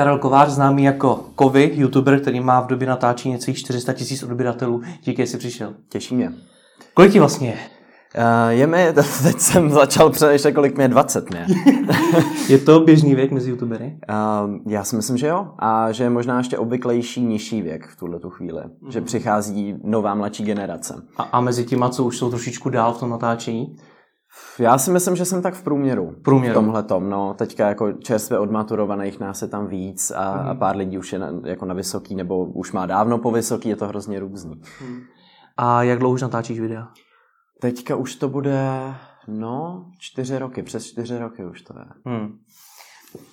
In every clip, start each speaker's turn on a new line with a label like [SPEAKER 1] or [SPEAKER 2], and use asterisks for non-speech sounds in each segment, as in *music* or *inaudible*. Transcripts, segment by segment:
[SPEAKER 1] Karel Kovář, známý jako Kovy, youtuber, který má v době natáčení něco 400 tisíc odběratelů. Díky, že jsi přišel.
[SPEAKER 2] Těší mě.
[SPEAKER 1] Kolik ti vlastně je?
[SPEAKER 2] Uh, je mi, *laughs* teď jsem začal přemýšlet, kolik mi je 20 mě. *laughs*
[SPEAKER 1] je to běžný věk mezi youtubery?
[SPEAKER 2] Uh, já si myslím, že jo. A že je možná ještě obvyklejší nižší věk v tuhle tu chvíli. Mm. Že přichází nová mladší generace.
[SPEAKER 1] A, a mezi těma, co už jsou trošičku dál v tom natáčení?
[SPEAKER 2] Já si myslím, že jsem tak v průměru.
[SPEAKER 1] průměru.
[SPEAKER 2] V tomhle tom, no. Teďka jako čerstvě odmaturovaných nás je tam víc a, mm. a pár lidí už je na, jako na vysoký, nebo už má dávno po vysoký, je to hrozně různý. Mm.
[SPEAKER 1] A jak dlouho už natáčíš videa?
[SPEAKER 2] Teďka už to bude, no, čtyři roky, přes čtyři roky už to je. Hmm.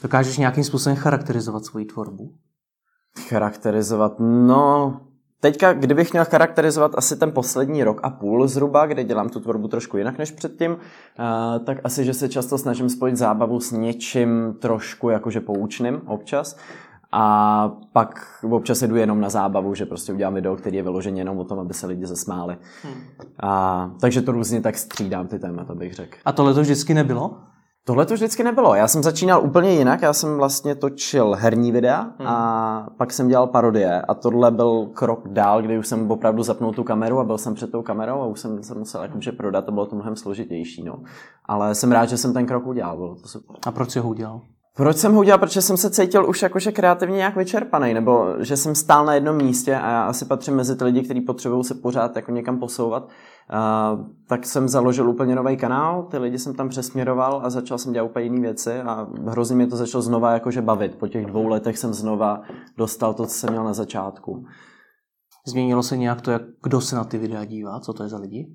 [SPEAKER 1] Dokážeš nějakým způsobem charakterizovat svoji tvorbu?
[SPEAKER 2] Charakterizovat, no, teďka, kdybych měl charakterizovat asi ten poslední rok a půl zhruba, kde dělám tu tvorbu trošku jinak než předtím, uh, tak asi, že se často snažím spojit zábavu s něčím trošku jakože poučným občas. A pak občas jdu jenom na zábavu, že prostě udělám video, který je vyloženě jenom o tom, aby se lidi zasmáli. Hmm. A, takže to různě tak střídám ty témata, bych řekl.
[SPEAKER 1] A tohle to vždycky nebylo?
[SPEAKER 2] Tohle to vždycky nebylo. Já jsem začínal úplně jinak. Já jsem vlastně točil herní videa hmm. a pak jsem dělal parodie. A tohle byl krok dál, kdy už jsem opravdu zapnul tu kameru a byl jsem před tou kamerou a už jsem se musel jakože prodat. To bylo to mnohem složitější. No. Ale jsem rád, že jsem ten krok udělal. Bylo to super.
[SPEAKER 1] A proč jsi ho udělal?
[SPEAKER 2] Proč jsem ho udělal? Protože jsem se cítil už jakože kreativně nějak vyčerpaný, nebo že jsem stál na jednom místě a já asi patřím mezi ty lidi, kteří potřebují se pořád jako někam posouvat. Uh, tak jsem založil úplně nový kanál, ty lidi jsem tam přesměroval a začal jsem dělat úplně jiné věci a hrozně mě to začalo znova jakože bavit. Po těch dvou letech jsem znova dostal to, co jsem měl na začátku.
[SPEAKER 1] Změnilo se nějak to, jak kdo se na ty videa dívá? Co to je za lidi?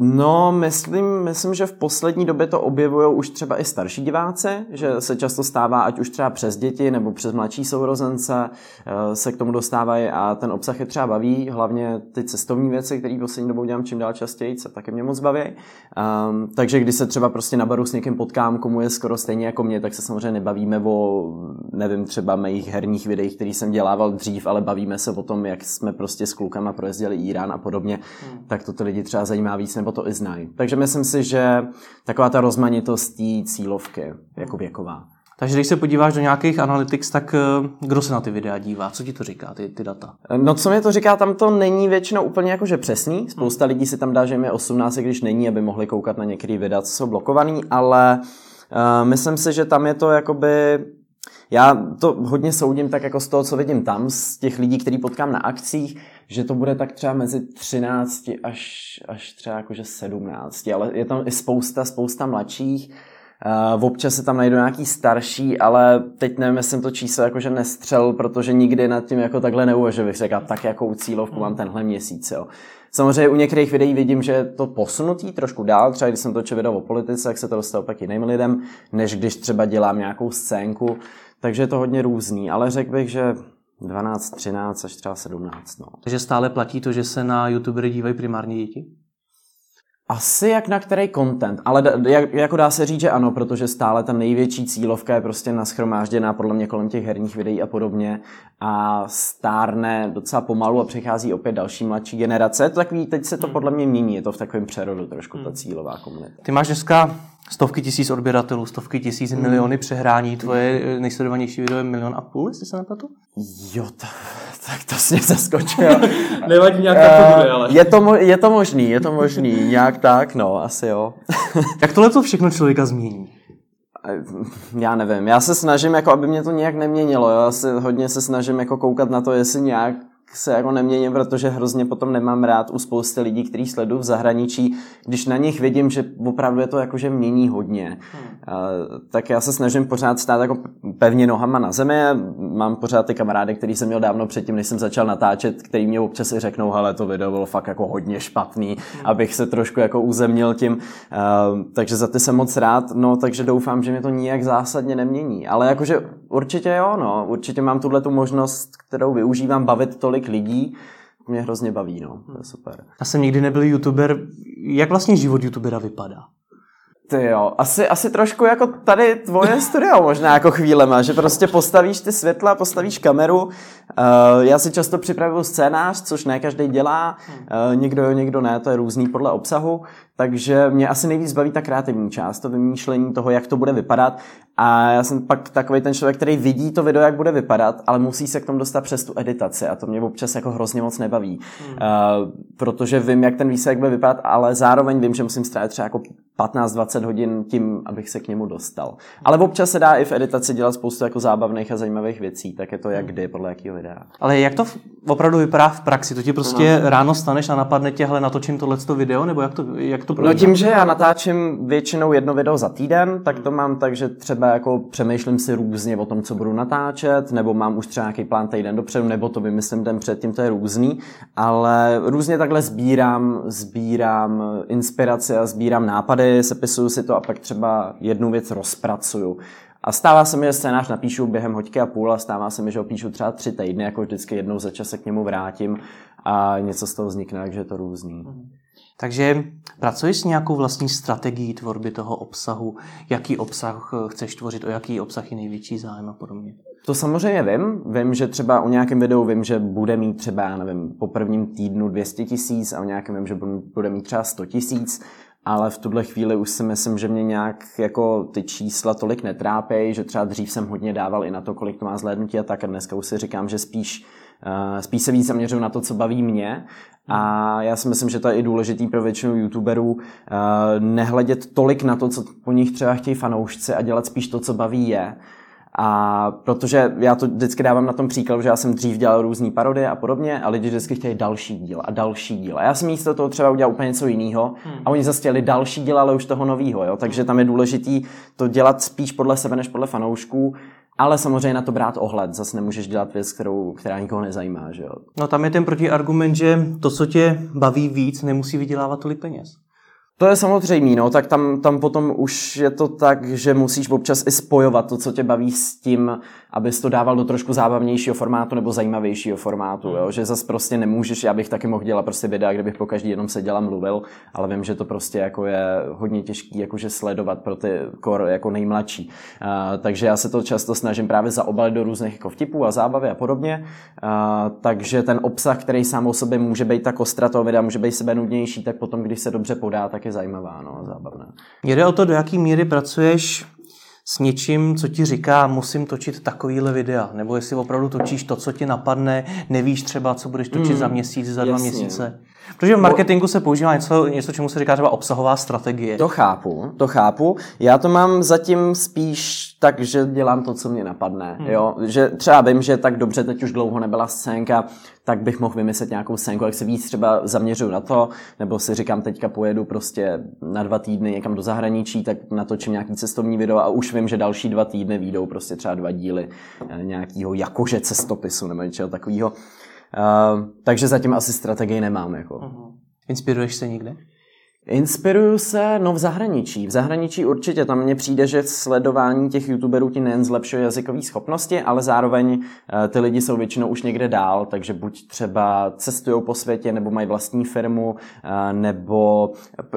[SPEAKER 2] No, myslím, myslím, že v poslední době to objevují už třeba i starší diváci, že se často stává, ať už třeba přes děti nebo přes mladší sourozence, eh, se k tomu dostávají a ten obsah je třeba baví, hlavně ty cestovní věci, které poslední dobou dělám čím dál častěji, se taky mě moc baví. Um, takže když se třeba prostě na baru s někým potkám, komu je skoro stejně jako mě, tak se samozřejmě nebavíme o, nevím, třeba mých herních videích, který jsem dělával dřív, ale bavíme se o tom, jak jsme prostě s klukama projezdili Irán a podobně, hmm. tak to ty lidi třeba zajímá víc nebo to i znají. Takže myslím si, že taková ta rozmanitost té cílovky jako věková.
[SPEAKER 1] Takže když se podíváš do nějakých analytics, tak eh, kdo se na ty videa dívá? Co ti to říká, ty, ty data?
[SPEAKER 2] No co mi to říká, tam to není většinou úplně jakože přesný. Spousta lidí si tam dá, že je 18, když není, aby mohli koukat na některé videa, co jsou blokovaný, ale uh, myslím si, že tam je to jakoby já to hodně soudím tak jako z toho, co vidím tam, z těch lidí, který potkám na akcích, že to bude tak třeba mezi 13 až, až třeba jakože 17, ale je tam i spousta, spousta mladších. Uh, občas se tam najdu nějaký starší, ale teď nevím, jestli jsem to číslo jakože nestřel, protože nikdy nad tím jako takhle neuvažuji, bych řekl, tak jakou cílovku mám tenhle měsíc. Jo. Samozřejmě u některých videí vidím, že je to posunutý trošku dál, třeba když jsem točil video o politice, jak se to dostalo pak jiným lidem, než když třeba dělám nějakou scénku, takže je to hodně různý, ale řekl bych, že 12, 13 až třeba 17. No.
[SPEAKER 1] Takže stále platí to, že se na YouTubery dívají primárně děti?
[SPEAKER 2] Asi jak na který content, ale d- jak, jako dá se říct, že ano, protože stále ta největší cílovka je prostě naschromážděná podle mě kolem těch herních videí a podobně a stárne docela pomalu a přichází opět další mladší generace. To takový, teď se to hmm. podle mě mění, je to v takovém přerodu trošku ta hmm. cílová komunita.
[SPEAKER 1] Ty máš dneska stovky tisíc odběratelů, stovky tisíc, mm. miliony přehrání. Tvoje eh, nejsledovanější video je milion a půl, jestli se nepletu?
[SPEAKER 2] Jo, to, tak to mě zaskočilo. *laughs*
[SPEAKER 1] Nevadí, nějak tak to bude, ale.
[SPEAKER 2] Je to, je to možný, je to možný, nějak tak, no, asi jo. *laughs*
[SPEAKER 1] Jak tohle to všechno člověka změní?
[SPEAKER 2] Já nevím, já se snažím, jako aby mě to nějak neměnilo, jo? já se hodně se snažím jako koukat na to, jestli nějak se jako neměním, protože hrozně potom nemám rád u spousty lidí, kteří sledují v zahraničí, když na nich vidím, že opravdu je to jakože mění hodně. Hmm. Tak já se snažím pořád stát jako pevně nohama na zemi. Mám pořád ty kamarády, který jsem měl dávno předtím, než jsem začal natáčet, který mě občas i řeknou, ale to video bylo fakt jako hodně špatný, hmm. abych se trošku jako uzemnil tím. Takže za ty jsem moc rád, no takže doufám, že mě to nijak zásadně nemění. Ale jakože určitě jo, no, určitě mám tuhle tu možnost, kterou využívám bavit tolik tolik lidí, mě hrozně baví, no. To je super.
[SPEAKER 1] Já jsem nikdy nebyl youtuber. Jak vlastně život youtubera vypadá?
[SPEAKER 2] Ty jo, asi, asi trošku jako tady tvoje studio možná jako chvílema, že prostě postavíš ty světla, postavíš kameru. Uh, já si často připravuju scénář, což ne každý dělá, uh, někdo jo, někdo ne, to je různý podle obsahu. Takže mě asi nejvíc baví ta kreativní část, to vymýšlení toho, jak to bude vypadat. A já jsem pak takový ten člověk, který vidí to video, jak bude vypadat, ale musí se k tomu dostat přes tu editaci a to mě občas jako hrozně moc nebaví. Hmm. Uh, protože vím, jak ten výsledek bude vypadat, ale zároveň vím, že musím strávit třeba jako 15-20 hodin tím, abych se k němu dostal. Ale občas se dá i v editaci dělat spoustu jako zábavných a zajímavých věcí, tak je to jak kdy, podle jakého videa.
[SPEAKER 1] Ale jak to opravdu vypadá v praxi? To ti prostě no. ráno staneš a napadne tě, hele, natočím tohleto video, nebo jak to, jak to
[SPEAKER 2] probíhá? No tím, že já natáčím většinou jedno video za týden, tak to mám tak, že třeba jako přemýšlím si různě o tom, co budu natáčet, nebo mám už třeba nějaký plán týden dopředu, nebo to vymyslím den předtím, to je různý, ale různě takhle sbírám, sbírám inspirace a sbírám nápady, sepisuju si to a pak třeba jednu věc rozpracuju. A stává se mi, že scénář napíšu během hoďky a půl a stává se mi, že ho píšu třeba tři týdny, jako vždycky jednou za čas se k němu vrátím a něco z toho vznikne, takže je to různý. Mhm.
[SPEAKER 1] Takže pracuješ s nějakou vlastní strategií tvorby toho obsahu? Jaký obsah chceš tvořit, o jaký obsah je největší zájem a podobně?
[SPEAKER 2] To samozřejmě vím. Vím, že třeba o nějakém videu vím, že bude mít třeba, nevím, po prvním týdnu 200 tisíc a o nějakém vím, že bude mít třeba 100 tisíc ale v tuhle chvíli už si myslím, že mě nějak jako ty čísla tolik netrápějí, že třeba dřív jsem hodně dával i na to, kolik to má zhlédnutí a tak a dneska už si říkám, že spíš, spíš se víc zaměřuju na to, co baví mě a já si myslím, že to je i důležitý pro většinu youtuberů uh, nehledět tolik na to, co po nich třeba chtějí fanoušci a dělat spíš to, co baví je a protože já to vždycky dávám na tom příkladu, že já jsem dřív dělal různé parodie a podobně a lidi vždycky chtěli další díl a další díl. A já jsem místo toho třeba udělal úplně něco jiného hmm. a oni zase chtěli další díl, ale už toho nového. Jo? Takže tam je důležitý to dělat spíš podle sebe než podle fanoušků. Ale samozřejmě na to brát ohled. Zase nemůžeš dělat věc, kterou, která nikoho nezajímá. Že jo?
[SPEAKER 1] No tam je ten protiargument, že to, co tě baví víc, nemusí vydělávat tolik peněz.
[SPEAKER 2] To je samozřejmé, no, tak tam, tam potom už je to tak, že musíš občas i spojovat to, co tě baví s tím, abys to dával do trošku zábavnějšího formátu nebo zajímavějšího formátu, jo? že zase prostě nemůžeš, já bych taky mohl dělat prostě videa, kde bych po každý jenom seděl a mluvil, ale vím, že to prostě jako je hodně těžký jakože sledovat pro ty kor jako nejmladší. Uh, takže já se to často snažím právě zaobalit do různých jako vtipů a zábavy a podobně, uh, takže ten obsah, který sám o sobě může být ta kostra toho videa, může být sebe nudnější, tak potom, když se dobře podá, tak je zajímavá, no, zábavná.
[SPEAKER 1] Jde o to, do jaký míry pracuješ s něčím, co ti říká, musím točit takovýhle videa, nebo jestli opravdu točíš to, co ti napadne, nevíš třeba, co budeš točit mm, za měsíc, za jasně. dva měsíce. Protože v marketingu se používá něco, něco, čemu se říká třeba obsahová strategie.
[SPEAKER 2] To chápu, to chápu. Já to mám zatím spíš tak, že dělám to, co mě napadne. Hmm. Jo? Že třeba vím, že tak dobře teď už dlouho nebyla scénka, tak bych mohl vymyslet nějakou scénku, jak se víc třeba zaměřuju na to, nebo si říkám, teďka pojedu prostě na dva týdny někam do zahraničí, tak natočím nějaký cestovní video a už vím, že další dva týdny výjdou prostě třeba dva díly eh, nějakého jakože cestopisu nebo něčeho takového. Uh, takže zatím asi strategii nemám. Jako. Uh-huh.
[SPEAKER 1] Inspiruješ se někde?
[SPEAKER 2] Inspiruju se, no v zahraničí. V zahraničí určitě. Tam mně přijde, že sledování těch youtuberů ti nejen zlepšuje jazykové schopnosti, ale zároveň uh, ty lidi jsou většinou už někde dál, takže buď třeba cestují po světě, nebo mají vlastní firmu, uh, nebo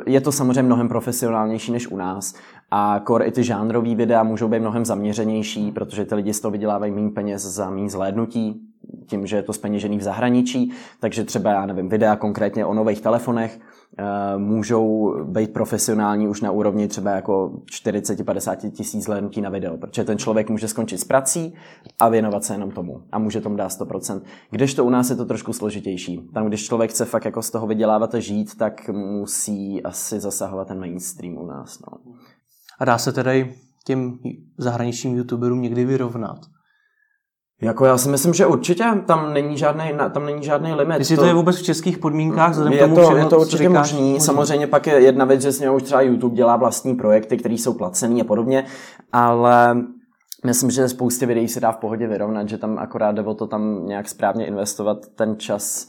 [SPEAKER 2] je to samozřejmě mnohem profesionálnější než u nás. A core i ty žánrové videa můžou být mnohem zaměřenější, protože ty lidi z toho vydělávají méně peněz za méně zhlédnutí, tím, že je to speněžený v zahraničí, takže třeba, já nevím, videa konkrétně o nových telefonech uh, můžou být profesionální už na úrovni třeba jako 40-50 tisíc zhlédnutí na video, protože ten člověk může skončit s prací a věnovat se jenom tomu a může tomu dát 100%. Když to u nás je to trošku složitější. Tam, když člověk chce fakt jako z toho vydělávat a žít, tak musí asi zasahovat ten mainstream u nás. No.
[SPEAKER 1] A dá se tedy těm zahraničním youtuberům někdy vyrovnat?
[SPEAKER 2] Jako já si myslím, že určitě tam není žádný, tam není žádný limit.
[SPEAKER 1] Jestli to, to je vůbec v českých podmínkách,
[SPEAKER 2] je tomu to, je to určitě možný. Samozřejmě pak je jedna věc, že s už třeba YouTube dělá vlastní projekty, které jsou placený a podobně, ale myslím, že spoustě videí se dá v pohodě vyrovnat, že tam akorát jde o to tam nějak správně investovat ten čas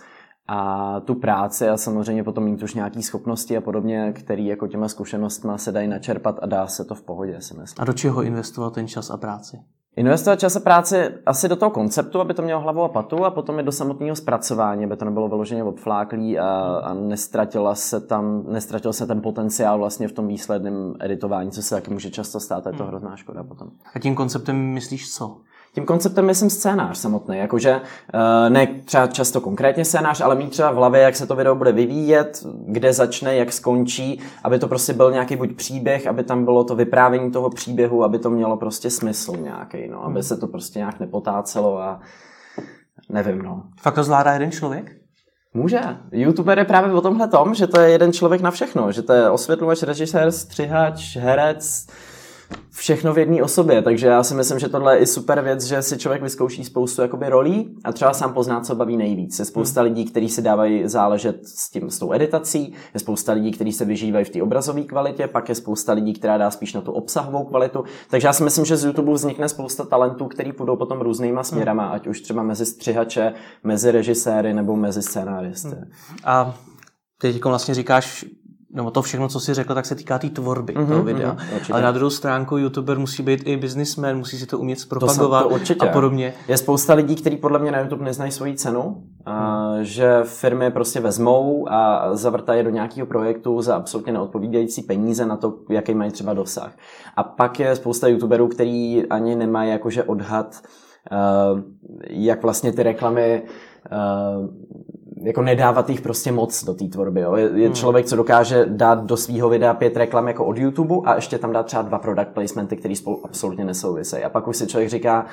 [SPEAKER 2] a tu práci a samozřejmě potom mít už nějaké schopnosti a podobně, které jako těma zkušenostma se dají načerpat a dá se to v pohodě, si myslím.
[SPEAKER 1] A do čeho investovat ten čas a práci?
[SPEAKER 2] Investovat čas a práci asi do toho konceptu, aby to mělo hlavu a patu a potom i do samotného zpracování, aby to nebylo vyloženě obfláklý a, a nestratila se tam, nestratil se ten potenciál vlastně v tom výsledném editování, co se taky může často stát, a je to hmm. hrozná škoda potom.
[SPEAKER 1] A tím konceptem myslíš co?
[SPEAKER 2] Tím konceptem myslím scénář samotný, jakože uh, ne třeba často konkrétně scénář, ale mít třeba v hlavě, jak se to video bude vyvíjet, kde začne, jak skončí, aby to prostě byl nějaký buď příběh, aby tam bylo to vyprávění toho příběhu, aby to mělo prostě smysl nějaký, no, aby se to prostě nějak nepotácelo a nevím, no.
[SPEAKER 1] Fakt to zvládá jeden člověk?
[SPEAKER 2] Může. YouTuber je právě o tomhle tom, že to je jeden člověk na všechno, že to je osvětlovač, režisér, střihač, herec, všechno v jedné osobě, takže já si myslím, že tohle je i super věc, že si člověk vyzkouší spoustu jakoby rolí a třeba sám pozná, co baví nejvíc. Je spousta hmm. lidí, kteří si dávají záležet s tím, s tou editací, je spousta lidí, kteří se vyžívají v té obrazové kvalitě, pak je spousta lidí, která dá spíš na tu obsahovou kvalitu. Takže já si myslím, že z YouTube vznikne spousta talentů, který půjdou potom různýma hmm. směrama, hmm. ať už třeba mezi střihače, mezi režiséry nebo mezi scénáristy. Hmm.
[SPEAKER 1] A teď vlastně říkáš, nebo to všechno, co si řekl, tak se týká té tý tvorby mm-hmm, toho videa. Mm-hmm, Ale na druhou stránku youtuber musí být i businessman, musí si to umět zpropagovat to to a podobně.
[SPEAKER 2] Je spousta lidí, kteří podle mě na YouTube neznají svoji cenu, a že firmy prostě vezmou a zavrtají do nějakého projektu za absolutně neodpovídající peníze na to, jaký mají třeba dosah. A pak je spousta youtuberů, který ani nemají jakože odhad, uh, jak vlastně ty reklamy uh, jako nedávat jich prostě moc do té tvorby. Jo. Je, je hmm. člověk, co dokáže dát do svého videa pět reklam jako od YouTube a ještě tam dát třeba dva product placementy, které spolu absolutně nesouvisejí. A pak už si člověk říká,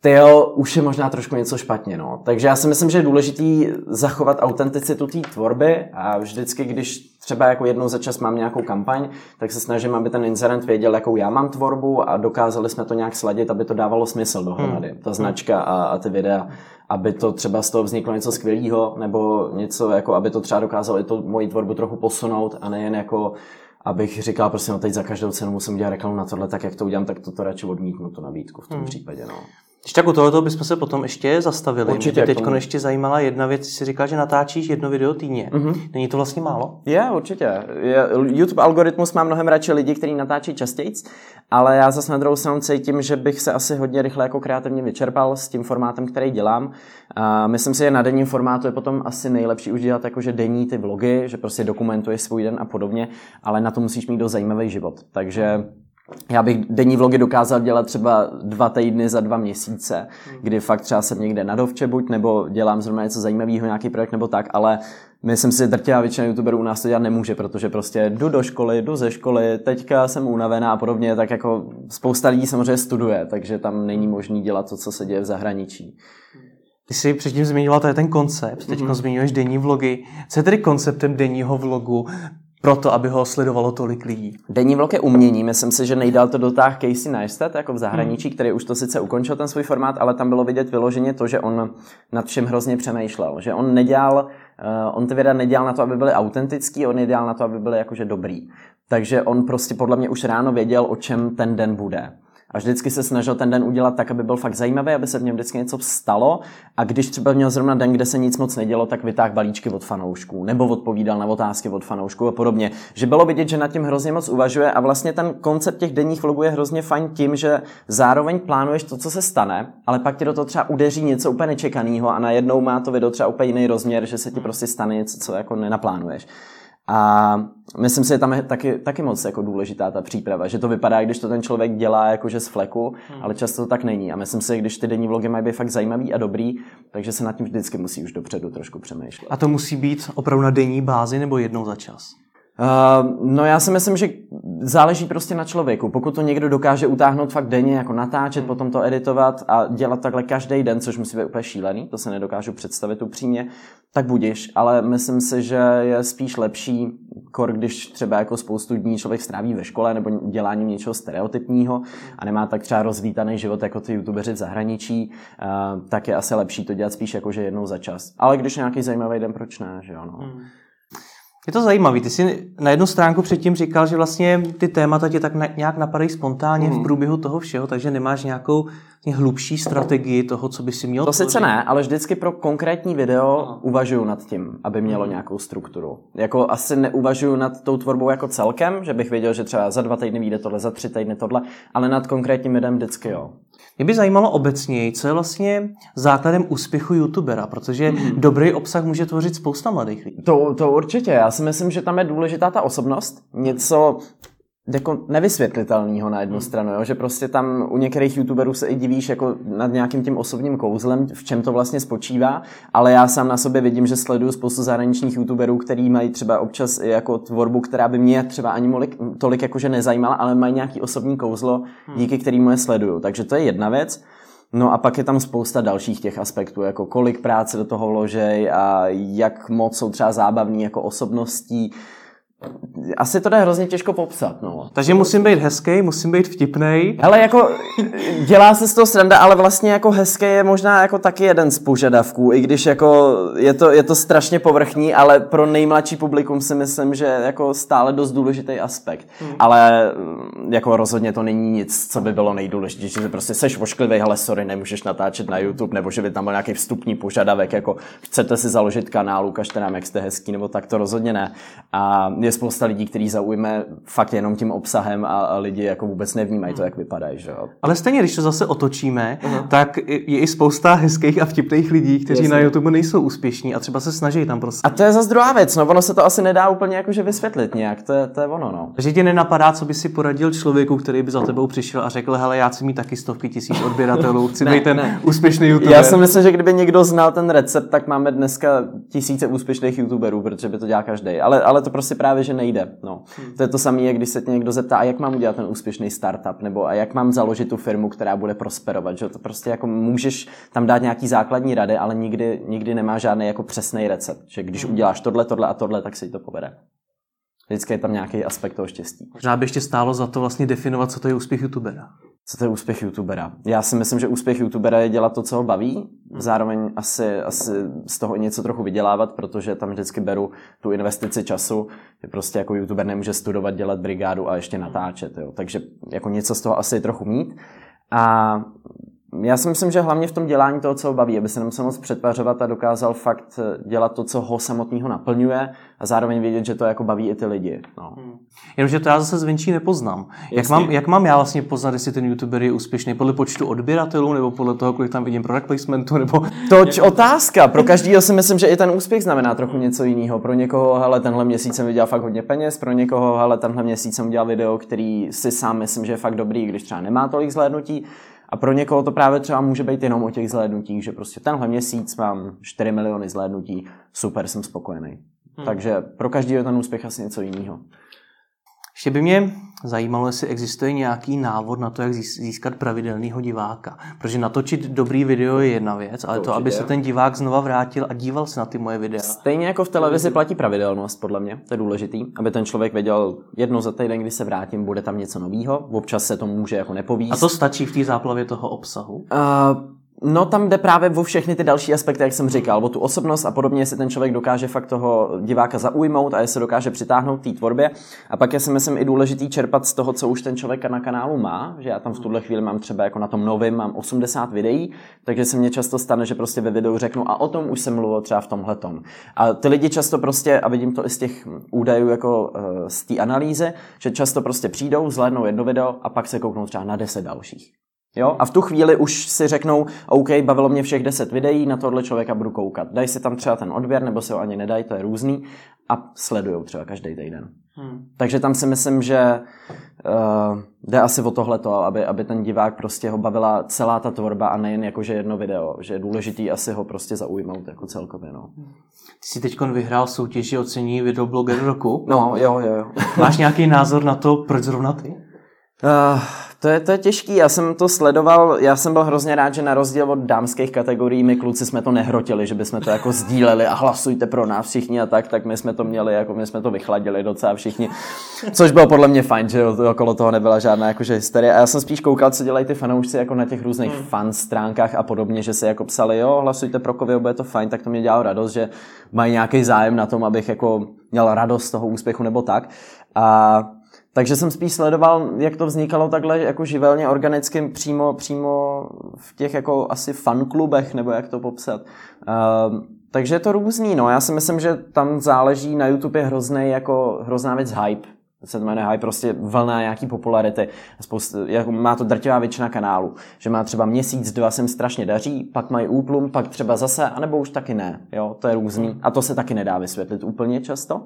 [SPEAKER 2] ty jo, už je možná trošku něco špatně, no. Takže já si myslím, že je důležitý zachovat autenticitu té tvorby a vždycky, když třeba jako jednou za čas mám nějakou kampaň, tak se snažím, aby ten inzerent věděl, jakou já mám tvorbu a dokázali jsme to nějak sladit, aby to dávalo smysl dohromady, hmm. ta značka a, a ty videa aby to třeba z toho vzniklo něco skvělého, nebo něco, jako aby to třeba dokázalo i to moji tvorbu trochu posunout a nejen jako abych říkal, prostě no teď za každou cenu musím dělat reklamu na tohle, tak jak to udělám, tak to, to radši odmítnu, tu nabídku v tom hmm. případě. No.
[SPEAKER 1] Když tak u tohoto bychom se potom ještě zastavili. Určitě. Mě teď ještě zajímala jedna věc, si říkal, že natáčíš jedno video týdně. Mm-hmm. Není to vlastně málo?
[SPEAKER 2] Je, určitě. Je, YouTube algoritmus má mnohem radši lidi, kteří natáčí častěji, ale já zase na druhou stranu cítím, že bych se asi hodně rychle jako kreativně vyčerpal s tím formátem, který dělám. A myslím si, že na denním formátu je potom asi nejlepší už dělat jakože denní ty vlogy, že prostě dokumentuješ svůj den a podobně, ale na to musíš mít do zajímavý život. Takže já bych denní vlogy dokázal dělat třeba dva týdny za dva měsíce, kdy fakt třeba jsem někde na dovče buď, nebo dělám zrovna něco zajímavého, nějaký projekt nebo tak, ale myslím si, že drtivá většina youtuberů u nás to dělat nemůže, protože prostě jdu do školy, jdu ze školy, teďka jsem unavená a podobně, tak jako spousta lidí samozřejmě studuje, takže tam není možný dělat to, co se děje v zahraničí.
[SPEAKER 1] Ty jsi předtím zmiňoval tady ten koncept, teď mm-hmm. zmiňuješ denní vlogy. Co je tedy konceptem denního vlogu? Proto, aby ho sledovalo tolik lidí.
[SPEAKER 2] Denní vlog je umění. Myslím si, že nejdál to dotáh Casey Neistat jako v zahraničí, hmm. který už to sice ukončil ten svůj formát, ale tam bylo vidět vyloženě to, že on nad všem hrozně přemýšlel. Že on nedělal, uh, on ty videa nedělal na to, aby byly autentický, on nedělal na to, aby byly jakože dobrý. Takže on prostě podle mě už ráno věděl, o čem ten den bude a vždycky se snažil ten den udělat tak, aby byl fakt zajímavý, aby se v něm vždycky něco stalo a když třeba měl zrovna den, kde se nic moc nedělo, tak vytáhl balíčky od fanoušků nebo odpovídal na otázky od fanoušků a podobně. Že bylo vidět, že nad tím hrozně moc uvažuje a vlastně ten koncept těch denních vlogů je hrozně fajn tím, že zároveň plánuješ to, co se stane, ale pak ti do toho třeba udeří něco úplně nečekaného a najednou má to video třeba úplně jiný rozměr, že se ti prostě stane něco, co jako nenaplánuješ. A myslím si, že tam je taky, taky moc jako důležitá ta příprava, že to vypadá, když to ten člověk dělá jakože z fleku, hmm. ale často to tak není. A myslím si, že když ty denní vlogy mají být fakt zajímavý a dobrý, takže se nad tím vždycky musí už dopředu trošku přemýšlet.
[SPEAKER 1] A to musí být opravdu na denní bázi nebo jednou za čas?
[SPEAKER 2] Uh, no já si myslím, že záleží prostě na člověku. Pokud to někdo dokáže utáhnout fakt denně, jako natáčet, hmm. potom to editovat a dělat takhle každý den, což musí být úplně šílený, to se nedokážu představit upřímně, tak budíš. Ale myslím si, že je spíš lepší, kor, když třeba jako spoustu dní člověk stráví ve škole nebo děláním něčeho stereotypního a nemá tak třeba rozvítaný život jako ty youtubeři v zahraničí, uh, tak je asi lepší to dělat spíš jakože jednou za čas. Ale když nějaký zajímavý den, proč ne, že jo, no. Hmm.
[SPEAKER 1] Je to zajímavé. Ty jsi na jednu stránku předtím říkal, že vlastně ty témata tě tak nějak napadají spontánně mm. v mhm. průběhu toho všeho, takže nemáš nějakou hlubší strategii toho, co by si měl.
[SPEAKER 2] To tvořit. sice ne, ale vždycky pro konkrétní video Aha. uvažuju nad tím, aby mělo mm. nějakou strukturu. Jako asi neuvažuju nad tou tvorbou jako celkem, že bych věděl, že třeba za dva týdny vyjde tohle, za tři týdny tohle, ale nad konkrétním videem vždycky jo.
[SPEAKER 1] Mě by zajímalo obecně, co je vlastně základem úspěchu youtubera, protože mm. dobrý obsah může tvořit spousta mladých lidí.
[SPEAKER 2] To, to určitě. Já si myslím, že tam je důležitá ta osobnost. Něco, jako nevysvětlitelného na jednu hmm. stranu, jo? že prostě tam u některých youtuberů se i divíš jako nad nějakým tím osobním kouzlem, v čem to vlastně spočívá, ale já sám na sobě vidím, že sleduju spoustu zahraničních youtuberů, který mají třeba občas i jako tvorbu, která by mě třeba ani molik, tolik jakože nezajímala, ale mají nějaký osobní kouzlo, hmm. díky kterému je sleduju. Takže to je jedna věc. No a pak je tam spousta dalších těch aspektů, jako kolik práce do toho vložej a jak moc jsou třeba zábavní jako osobností, asi to dá hrozně těžko popsat, no.
[SPEAKER 1] Takže musím být hezký, musím být vtipný.
[SPEAKER 2] Ale jako dělá se z toho sranda, ale vlastně jako hezký je možná jako taky jeden z požadavků, i když jako je to, je to strašně povrchní, ale pro nejmladší publikum si myslím, že jako stále dost důležitý aspekt. Hmm. Ale mm, jako rozhodně to není nic, co by bylo nejdůležitější, že prostě seš vošklivý, ale sorry, nemůžeš natáčet na YouTube, nebo že by tam byl nějaký vstupní požadavek, jako chcete si založit kanál, ukažte nám, jak jste hezký, nebo tak to rozhodně ne. A je spousta lidí, který zaujme fakt jenom tím obsahem a, a lidi jako vůbec nevnímají to, jak vypadají. Že jo?
[SPEAKER 1] Ale stejně, když to zase otočíme, uh-huh. tak je i spousta hezkých a vtipných lidí, kteří Jasně. na YouTube nejsou úspěšní a třeba se snaží tam prostě.
[SPEAKER 2] A to je zase druhá věc, no ono se to asi nedá úplně jakože vysvětlit nějak, to je, to je ono, no.
[SPEAKER 1] Že ti nenapadá, co by si poradil člověku, který by za tebou přišel a řekl, hele, já chci mít taky stovky tisíc odběratelů, chci *laughs* ne, být ten ne. úspěšný YouTuber.
[SPEAKER 2] Já si myslím, že kdyby někdo znal ten recept, tak máme dneska tisíce úspěšných YouTuberů, protože by to dělal každý. Ale, ale to prostě právě, že nejde. No. Hmm. To je to samé, když se tě někdo zeptá, a jak mám udělat ten úspěšný startup, nebo a jak mám založit tu firmu, která bude prosperovat. Že? To prostě jako můžeš tam dát nějaký základní rady, ale nikdy, nikdy nemá žádný jako přesný recept. Že když hmm. uděláš tohle, tohle a tohle, tak se ti to povede. Vždycky je tam nějaký aspekt toho štěstí.
[SPEAKER 1] Možná by ještě stálo za to vlastně definovat, co to je úspěch youtubera.
[SPEAKER 2] Co to je úspěch youtubera? Já si myslím, že úspěch youtubera je dělat to, co ho baví, zároveň asi, asi z toho něco trochu vydělávat, protože tam vždycky beru tu investici času, že prostě jako youtuber nemůže studovat, dělat brigádu a ještě natáčet, jo. takže jako něco z toho asi trochu mít. A já si myslím, že hlavně v tom dělání toho, co ho baví, aby se nemusel moc přetvařovat a dokázal fakt eh, dělat to, co ho samotného naplňuje a zároveň vědět, že to jako baví i ty lidi. No. Hmm.
[SPEAKER 1] Jenomže to já zase zvenčí nepoznám. Jak mám, jak mám já vlastně poznat, jestli ten youtuber je úspěšný? Podle počtu odběratelů nebo podle toho, kolik tam vidím product placementu? Nebo...
[SPEAKER 2] Toč otázka. Pro každého si myslím, že i ten úspěch znamená trochu něco jiného. Pro někoho, hele, tenhle měsíc jsem vydělal fakt hodně peněz, pro někoho, hele, tenhle měsíc jsem udělal video, který si sám myslím, že je fakt dobrý, když třeba nemá tolik zhlédnutí. A pro někoho to právě třeba může být jenom o těch zhlédnutích, že prostě tenhle měsíc mám 4 miliony zhlédnutí, super, jsem spokojený. Hmm. Takže pro každý je ten úspěch asi něco jiného.
[SPEAKER 1] Ještě by mě zajímalo, jestli existuje nějaký návod na to, jak získat pravidelného diváka. Protože natočit dobrý video je jedna věc, ale to, to aby se ten divák znova vrátil a díval se na ty moje videa.
[SPEAKER 2] Stejně jako v televizi platí pravidelnost, podle mě, to je důležitý, aby ten člověk věděl jednou za týden, kdy se vrátím, bude tam něco nového. Občas se to může jako nepovíst.
[SPEAKER 1] A to stačí v té záplavě toho obsahu?
[SPEAKER 2] Uh, No tam jde právě o všechny ty další aspekty, jak jsem říkal, o tu osobnost a podobně, jestli ten člověk dokáže fakt toho diváka zaujmout a jestli dokáže přitáhnout té tvorbě. A pak je si myslím i důležitý čerpat z toho, co už ten člověk na kanálu má, že já tam v tuhle chvíli mám třeba jako na tom novém mám 80 videí, takže se mně často stane, že prostě ve videu řeknu a o tom už jsem mluvil třeba v tomhle tom. A ty lidi často prostě, a vidím to i z těch údajů jako uh, z té analýzy, že často prostě přijdou, zhlédnou jedno video a pak se kouknou třeba na 10 dalších. Jo? A v tu chvíli už si řeknou, OK, bavilo mě všech 10 videí, na tohle člověka budu koukat. Dají si tam třeba ten odběr, nebo se ho ani nedají, to je různý, a sledujou třeba každý týden. Hmm. Takže tam si myslím, že uh, jde asi o tohleto, aby, aby ten divák prostě ho bavila celá ta tvorba a nejen jakože jedno video, že je důležitý asi ho prostě zaujmout jako celkově. No.
[SPEAKER 1] Ty jsi teď vyhrál soutěži ocení videobloger roku.
[SPEAKER 2] No, jo, jo, jo.
[SPEAKER 1] Máš nějaký názor na to, proč zrovna ty?
[SPEAKER 2] Uh, to je, to je těžký, já jsem to sledoval, já jsem byl hrozně rád, že na rozdíl od dámských kategorií my kluci jsme to nehrotili, že bychom to jako sdíleli a hlasujte pro nás všichni a tak, tak my jsme to měli, jako my jsme to vychladili docela všichni, což bylo podle mě fajn, že okolo toho nebyla žádná jakože hysterie a já jsem spíš koukal, co dělají ty fanoušci jako na těch různých hmm. fan stránkách a podobně, že se jako psali, jo, hlasujte pro Kovio, bude to fajn, tak to mě dělalo radost, že mají nějaký zájem na tom, abych jako měl radost z toho úspěchu nebo tak. A takže jsem spíš sledoval, jak to vznikalo takhle jako živelně, organicky, přímo, přímo v těch jako asi fanklubech, nebo jak to popsat. Uh, takže je to různý, no. Já si myslím, že tam záleží, na YouTube je hrozný, jako hrozná věc hype. Se to jmenuje prostě vlna nějaký popularity. Spousta, jako má to drtivá většina kanálů, že má třeba měsíc, dva sem strašně daří, pak mají úplum, pak třeba zase, anebo už taky ne, jo, to je různý. A to se taky nedá vysvětlit úplně často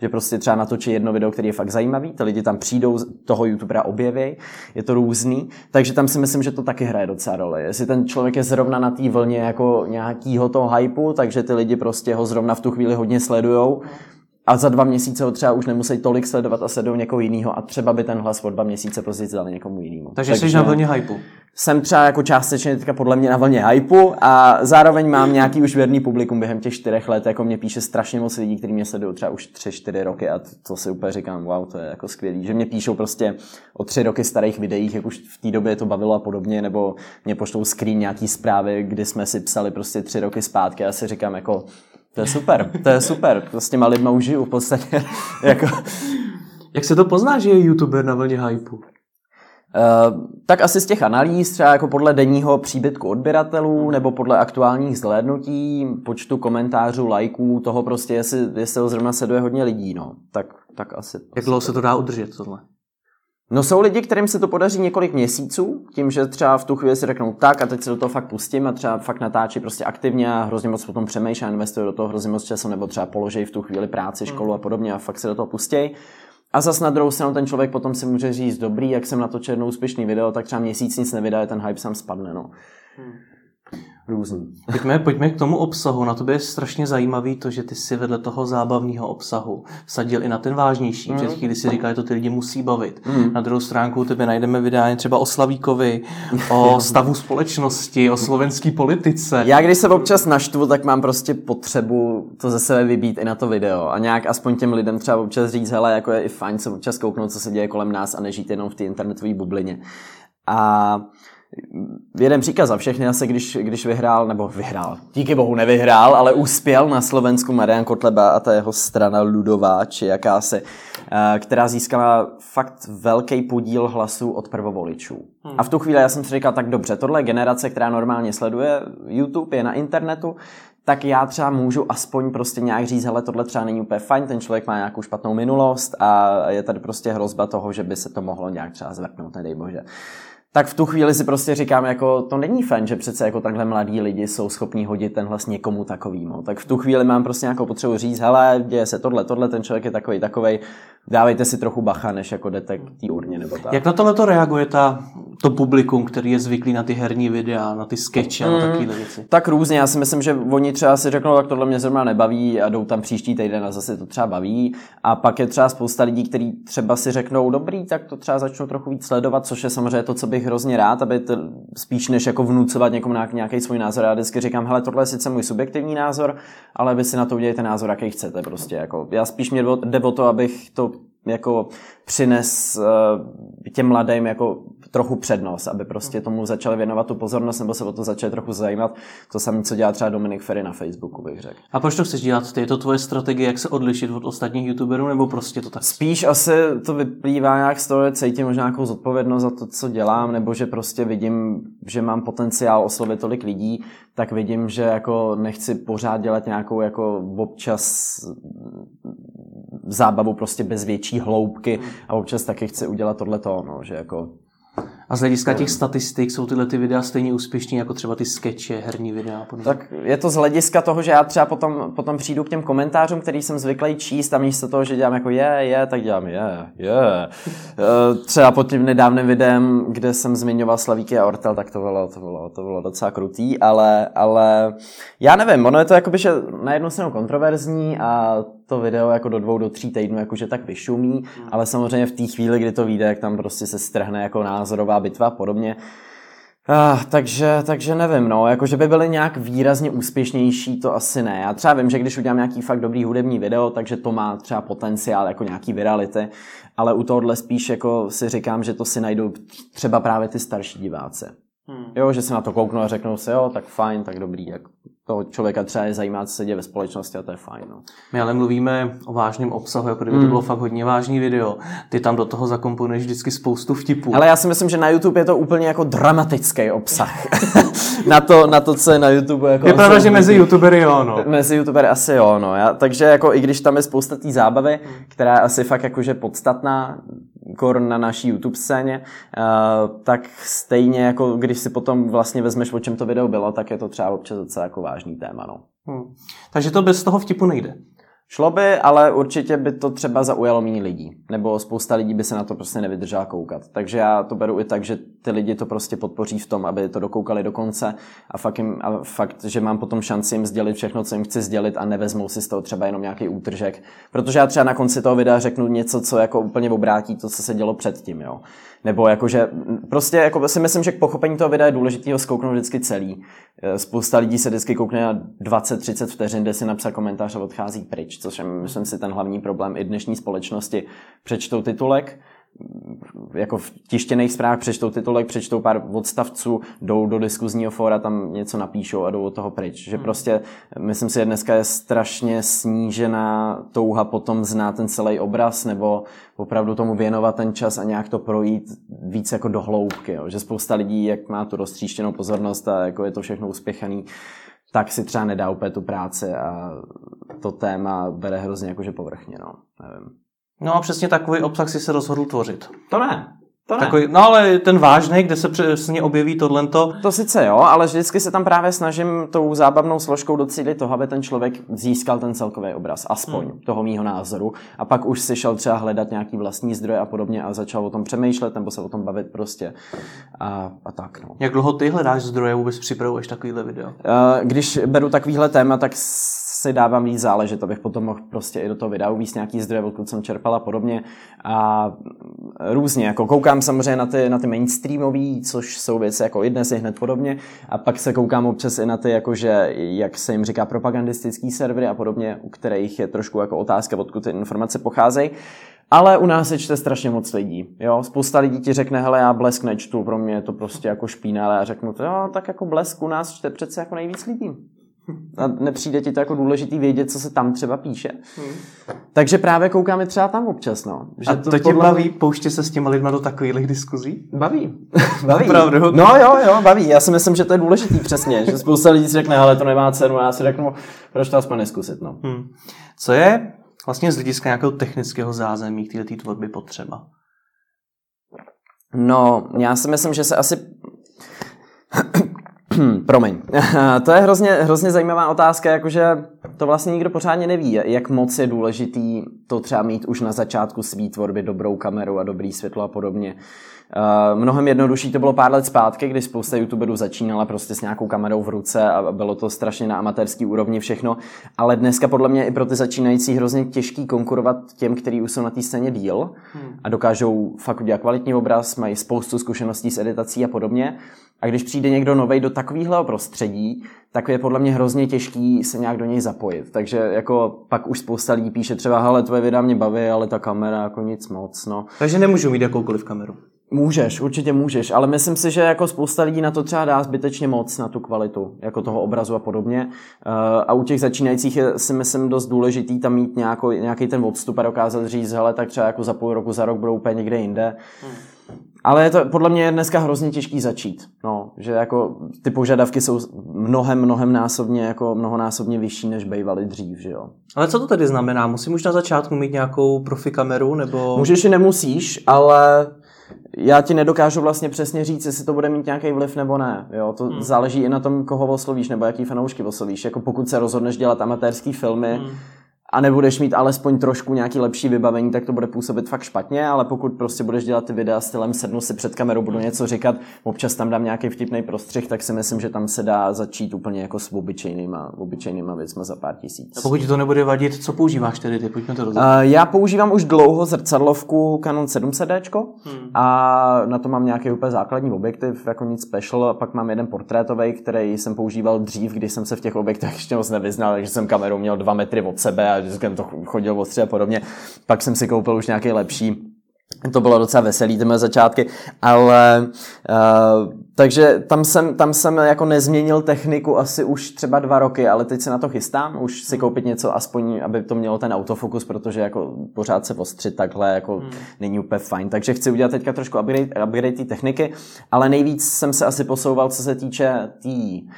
[SPEAKER 2] že prostě třeba natočí jedno video, který je fakt zajímavý, ty lidi tam přijdou, toho youtubera objeví, je to různý, takže tam si myslím, že to taky hraje docela roli. Jestli ten člověk je zrovna na té vlně jako nějakýho toho hypeu, takže ty lidi prostě ho zrovna v tu chvíli hodně sledujou, a za dva měsíce ho třeba už nemusí tolik sledovat a sledují někoho jiného a třeba by ten hlas o dva měsíce později dali někomu jinému.
[SPEAKER 1] Takže, Takže jsi na vlně hypeu.
[SPEAKER 2] Jsem třeba jako částečně teďka podle mě na vlně hypeu a zároveň mám nějaký už věrný publikum během těch čtyřech let, jako mě píše strašně moc lidí, kteří mě sledují třeba už tři, čtyři roky a to si úplně říkám, wow, to je jako skvělý, že mě píšou prostě o tři roky starých videích, jak už v té době to bavilo a podobně, nebo mě pošlou screen nějaký zprávy, kdy jsme si psali prostě tři roky zpátky a si říkám jako to je super, to je super. To s těma lidma užiju v podstatě. *laughs* jako...
[SPEAKER 1] Jak se to pozná, že je youtuber na vlně hypeu?
[SPEAKER 2] Uh, tak asi z těch analýz, třeba jako podle denního příbytku odběratelů, nebo podle aktuálních zhlédnutí, počtu komentářů, lajků, toho prostě, jestli, jestli ho zrovna sleduje hodně lidí, no. Tak, tak asi.
[SPEAKER 1] Jak dlouho se to dá udržet, tohle?
[SPEAKER 2] No jsou lidi, kterým se to podaří několik měsíců, tím, že třeba v tu chvíli si řeknou tak a teď se do toho fakt pustím a třeba fakt natáčí prostě aktivně a hrozně moc potom přemýšlí a investuje do toho hrozně moc času nebo třeba položí v tu chvíli práci, hmm. školu a podobně a fakt se do toho pustí. A zas na druhou stranu ten člověk potom si může říct, dobrý, jak jsem natočil jedno úspěšný video, tak třeba měsíc nic nevydá, ten hype sám spadne. No. Hmm
[SPEAKER 1] různý. Pojďme, pojďme k tomu obsahu. Na to je strašně zajímavý to, že ty si vedle toho zábavního obsahu sadil i na ten vážnější. Mm. Před chvíli si říkal, že to ty lidi musí bavit. Mm. Na druhou stránku tebe najdeme vydání třeba o Slavíkovi, o *laughs* stavu společnosti, o slovenské politice.
[SPEAKER 2] Já když se občas naštvu, tak mám prostě potřebu to ze sebe vybít i na to video a nějak aspoň těm lidem třeba občas říct, hele, jako je i fajn se občas kouknout, co se děje kolem nás a nežít jenom v té internetové bublině. A jeden příkaz za všechny asi, když, když vyhrál, nebo vyhrál, díky bohu nevyhrál, ale uspěl na Slovensku Marian Kotleba a ta jeho strana Ludová, či jakási, eh, která získala fakt velký podíl hlasů od prvovoličů. Hmm. A v tu chvíli já jsem si říkal, tak dobře, tohle je generace, která normálně sleduje YouTube, je na internetu, tak já třeba můžu aspoň prostě nějak říct, hele, tohle třeba není úplně fajn, ten člověk má nějakou špatnou minulost a je tady prostě hrozba toho, že by se to mohlo nějak třeba zvrtnout, nedej bože tak v tu chvíli si prostě říkám, jako to není fajn, že přece jako takhle mladí lidi jsou schopní hodit ten hlas někomu takovýmu. Tak v tu chvíli mám prostě nějakou potřebu říct, hele, děje se tohle, tohle, ten člověk je takový, takovej, dávejte si trochu bacha, než jako jdete k té urně nebo tak.
[SPEAKER 1] Jak na tohle to reaguje ta, to publikum, který je zvyklý na ty herní videa, na ty skeče mm, a na mm. takové věci?
[SPEAKER 2] Tak různě, já si myslím, že oni třeba si řeknou, tak tohle mě zrovna nebaví a jdou tam příští týden a zase to třeba baví. A pak je třeba spousta lidí, kteří třeba si řeknou, dobrý, tak to třeba začnou trochu víc sledovat, což je samozřejmě to, co bych hrozně rád, aby to, spíš než jako vnucovat někomu nějaký svůj názor. Já vždycky říkám, hele, tohle je sice můj subjektivní názor, ale vy si na to udělejte názor, jaký chcete. Prostě, jako, já spíš mě jde o to, abych to jako přines uh, těm mladým jako trochu přednost, aby prostě tomu začali věnovat tu pozornost nebo se o to začali trochu zajímat. To samé, co dělá třeba Dominik Ferry na Facebooku, bych řekl.
[SPEAKER 1] A proč to chceš dělat? Je to tvoje strategie, jak se odlišit od ostatních youtuberů, nebo prostě to tak?
[SPEAKER 2] Spíš asi to vyplývá nějak z toho, cítím možná nějakou zodpovědnost za to, co dělám, nebo že prostě vidím, že mám potenciál oslovit tolik lidí, tak vidím, že jako nechci pořád dělat nějakou jako občas zábavu prostě bez větší hloubky a občas taky chci udělat tohleto, no, že jako
[SPEAKER 1] a z hlediska těch statistik jsou tyhle ty videa stejně úspěšní jako třeba ty skeče, herní videa?
[SPEAKER 2] Podobně. Tak je to z hlediska toho, že já třeba potom, potom přijdu k těm komentářům, který jsem zvyklý číst a místo toho, že dělám jako je, je, tak dělám je, je. *laughs* Třeba pod tím nedávným videem, kde jsem zmiňoval Slavíky a Ortel, tak to bylo, to bylo, to bylo docela krutý, ale, ale já nevím, ono je to jakoby, že na jednu stranu kontroverzní a to video jako do dvou, do tří týdnů jakože tak vyšumí, hmm. ale samozřejmě v té chvíli, kdy to vyjde, jak tam prostě se strhne jako názorová bitva a podobně. Ah, takže, takže nevím, no, jakože by byly nějak výrazně úspěšnější, to asi ne. Já třeba vím, že když udělám nějaký fakt dobrý hudební video, takže to má třeba potenciál jako nějaký virality, ale u tohohle spíš jako si říkám, že to si najdou třeba právě ty starší diváci. Hmm. Jo, že se na to kouknou a řeknou si, jo, tak fajn, tak dobrý, jak toho člověka třeba je zajímá, co se děje ve společnosti a to je fajn. No.
[SPEAKER 1] My ale mluvíme o vážném obsahu, jako kdyby mm. to bylo fakt hodně vážný video. Ty tam do toho zakomponuješ vždycky spoustu vtipů.
[SPEAKER 2] Ale já si myslím, že na YouTube je to úplně jako dramatický obsah. *laughs* na, to, na to, co je na YouTube. Jako
[SPEAKER 1] je pravda, že mezi YouTubery jo, no.
[SPEAKER 2] Mezi YouTubery asi jo, no. Já, takže jako i když tam je spousta té zábavy, která je asi fakt jakože podstatná, kor na naší YouTube scéně, uh, tak stejně jako když si potom vlastně vezmeš, o čem to video bylo, tak je to třeba občas docela jako vážný téma. No. Hmm.
[SPEAKER 1] Takže to bez toho vtipu nejde.
[SPEAKER 2] Šlo by, ale určitě by to třeba zaujalo méně lidí. Nebo spousta lidí by se na to prostě nevydržela koukat. Takže já to beru i tak, že ty lidi to prostě podpoří v tom, aby to dokoukali do konce a fakt, jim, a fakt, že mám potom šanci jim sdělit všechno, co jim chci sdělit a nevezmou si z toho třeba jenom nějaký útržek. Protože já třeba na konci toho videa řeknu něco, co jako úplně obrátí to, co se dělo předtím. Jo. Nebo jakože prostě jako si myslím, že k pochopení toho videa je důležité ho zkouknout vždycky celý. Eh, spousta lidí se vždycky koukne na 20-30 vteřin, kde si napsat komentář a odchází pryč, což je, myslím si, ten hlavní problém i dnešní společnosti. Přečtou titulek, jako v tištěných zprávách přečtou titulek, přečtou pár odstavců, jdou do diskuzního fóra, tam něco napíšou a jdou od toho pryč. Že hmm. prostě, myslím si, že dneska je strašně snížená touha potom znát ten celý obraz nebo opravdu tomu věnovat ten čas a nějak to projít víc jako do hloubky. Jo. Že spousta lidí, jak má tu roztříštěnou pozornost a jako je to všechno uspěchaný, tak si třeba nedá úplně tu práci a to téma bere hrozně jakože povrchně. No. Nevím.
[SPEAKER 1] No a přesně takový obsah si se rozhodl tvořit.
[SPEAKER 2] To ne. To ne.
[SPEAKER 1] Takový, no ale ten vážný, kde se přesně objeví tohle.
[SPEAKER 2] To sice jo, ale vždycky se tam právě snažím tou zábavnou složkou docílit toho, aby ten člověk získal ten celkový obraz, aspoň hmm. toho mýho názoru. A pak už si šel třeba hledat nějaký vlastní zdroje a podobně a začal o tom přemýšlet nebo se o tom bavit prostě. A, a tak no.
[SPEAKER 1] Jak dlouho ty hledáš zdroje, vůbec připravuješ takovýhle video?
[SPEAKER 2] Když beru takovýhle téma, tak si dávám víc záležet, abych potom mohl prostě i do toho videa uvíct nějaký zdroje, odkud jsem čerpal a podobně. A různě, jako koukám samozřejmě na ty, na ty mainstreamové, což jsou věci jako i dnes, i hned podobně. A pak se koukám občas i na ty, jakože, jak se jim říká, propagandistický servery a podobně, u kterých je trošku jako otázka, odkud ty informace pocházejí. Ale u nás se čte strašně moc lidí. Jo? Spousta lidí ti řekne, hele, já blesk nečtu, pro mě je to prostě jako špína, ale já řeknu, to, jo, tak jako blesk u nás čte přece jako nejvíc lidí. A nepřijde ti to jako důležitý vědět, co se tam třeba píše. Hmm. Takže právě koukáme třeba tam občas. No.
[SPEAKER 1] Že a to, to tě podle... baví pouštět se s těma lidma do takových diskuzí?
[SPEAKER 2] Baví. *laughs* baví. Opravdu. No jo, jo, baví. Já si myslím, že to je důležitý přesně. Že spousta lidí si řekne, ale to nemá cenu. A já si řeknu, proč to aspoň neskusit. No. Hmm.
[SPEAKER 1] Co je vlastně z hlediska nějakého technického zázemí k této tvorby potřeba?
[SPEAKER 2] No, já si myslím, že se asi promiň. *laughs* to je hrozně, hrozně zajímavá otázka, jakože to vlastně nikdo pořádně neví, jak moc je důležitý to třeba mít už na začátku svý tvorby dobrou kameru a dobrý světlo a podobně. Uh, mnohem jednodušší to bylo pár let zpátky, kdy spousta youtuberů začínala prostě s nějakou kamerou v ruce a bylo to strašně na amatérský úrovni všechno, ale dneska podle mě i pro ty začínající hrozně těžký konkurovat těm, kteří už jsou na té scéně díl hmm. a dokážou fakt udělat kvalitní obraz, mají spoustu zkušeností s editací a podobně. A když přijde někdo nový do takového prostředí, tak je podle mě hrozně těžký se nějak do něj zapojit. Takže jako pak už spousta lidí píše třeba, hele, tvoje videa mě baví, ale ta kamera jako nic moc, no.
[SPEAKER 1] Takže nemůžu mít jakoukoliv kameru.
[SPEAKER 2] Můžeš, určitě můžeš, ale myslím si, že jako spousta lidí na to třeba dá zbytečně moc, na tu kvalitu, jako toho obrazu a podobně. Eh, a u těch začínajících je si myslím dost důležitý tam mít nějaký, nějaký ten odstup a dokázat říct, hele, tak třeba jako za půl roku, za rok budou úplně někde jinde. Hmm. Ale je to podle mě je dneska hrozně těžký začít. No, že jako ty požadavky jsou mnohem, mnohem násobně, jako mnohonásobně vyšší, než bývaly dřív, že jo.
[SPEAKER 1] Ale co to tedy znamená? Musím už na začátku mít nějakou profi kameru, nebo...
[SPEAKER 2] Můžeš i nemusíš, ale já ti nedokážu vlastně přesně říct, jestli to bude mít nějaký vliv nebo ne. Jo? To hmm. záleží i na tom, koho oslovíš nebo jaký fanoušky oslovíš. Jako pokud se rozhodneš dělat amatérské filmy, hmm a nebudeš mít alespoň trošku nějaký lepší vybavení, tak to bude působit fakt špatně, ale pokud prostě budeš dělat ty videa stylem sednu si před kamerou, budu něco říkat, občas tam dám nějaký vtipný prostřih, tak si myslím, že tam se dá začít úplně jako s obyčejnýma, obyčejnýma věcmi za pár tisíc.
[SPEAKER 1] A pokud ti to nebude vadit, co používáš tedy? Ty pojďme to
[SPEAKER 2] rozhodnout. Uh, já používám už dlouho zrcadlovku Canon 700D hmm. a na to mám nějaký úplně základní objektiv, jako nic special, a pak mám jeden portrétový, který jsem používal dřív, když jsem se v těch objektech ještě moc nevyznal, takže jsem kamerou měl dva metry od sebe a vždycky jsem to chodil ostře a podobně. Pak jsem si koupil už nějaký lepší to bylo docela veselý, ty moje začátky, ale uh, takže tam jsem, tam jsem jako nezměnil techniku asi už třeba dva roky, ale teď se na to chystám, už si koupit něco aspoň, aby to mělo ten autofokus, protože jako pořád se ostřit takhle jako hmm. není úplně fajn, takže chci udělat teďka trošku upgrade, upgrade té techniky, ale nejvíc jsem se asi posouval, co se týče té tý,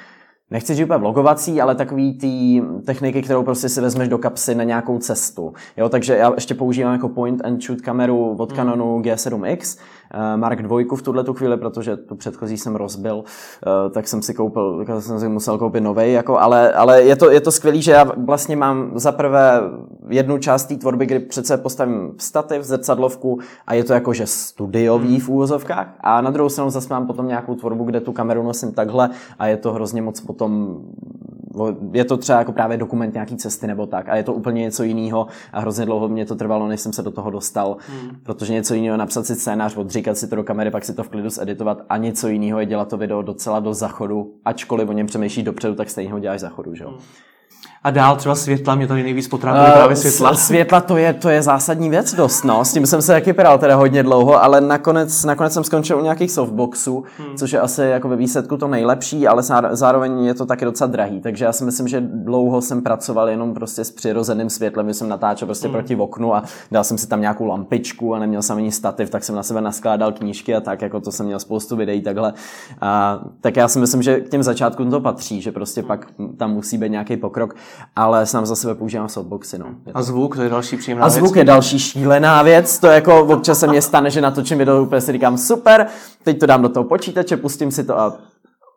[SPEAKER 2] nechci říct úplně vlogovací, ale takový ty techniky, kterou prostě si vezmeš do kapsy na nějakou cestu. Jo, takže já ještě používám jako point and shoot kameru od Canonu G7X, Eh, Mark II v tuhle tu chvíli, protože tu předchozí jsem rozbil, eh, tak jsem si koupil, tak jsem si musel koupit nový, jako, ale, ale je, to, je to skvělé, že já vlastně mám za prvé jednu část té tvorby, kdy přece postavím stativ, zrcadlovku a je to jako, že studiový v úvozovkách. A na druhou stranu zase mám potom nějakou tvorbu, kde tu kameru nosím takhle a je to hrozně moc potom je to třeba jako právě dokument nějaký cesty nebo tak a je to úplně něco jiného a hrozně dlouho mě to trvalo, než jsem se do toho dostal, hmm. protože něco jiného napsat si scénář, odříkat si to do kamery, pak si to v klidu zeditovat a něco jiného je dělat to video docela do zachodu, ačkoliv o něm přemýšlíš dopředu, tak stejně ho děláš zachodu, že jo. Hmm.
[SPEAKER 1] A dál třeba světla, mě tady nejvíc potrápí uh, právě světla.
[SPEAKER 2] Světla to je, to je zásadní věc dost, no. S tím jsem se taky pral teda hodně dlouho, ale nakonec, nakonec jsem skončil u nějakých softboxů, hmm. což je asi jako ve výsledku to nejlepší, ale zároveň je to taky docela drahý. Takže já si myslím, že dlouho jsem pracoval jenom prostě s přirozeným světlem, že jsem natáčel prostě hmm. proti oknu a dal jsem si tam nějakou lampičku a neměl jsem ani stativ, tak jsem na sebe naskládal knížky a tak, jako to jsem měl spoustu videí takhle. A, tak já si myslím, že k těm začátkům to patří, že prostě pak tam musí být nějaký pokrok ale sám za sebe používám softboxy. No.
[SPEAKER 1] A zvuk, to je další příjemná
[SPEAKER 2] A zvuk
[SPEAKER 1] věc.
[SPEAKER 2] je další šílená věc, to jako občas se mně stane, že natočím video, úplně si říkám super, teď to dám do toho počítače, pustím si to a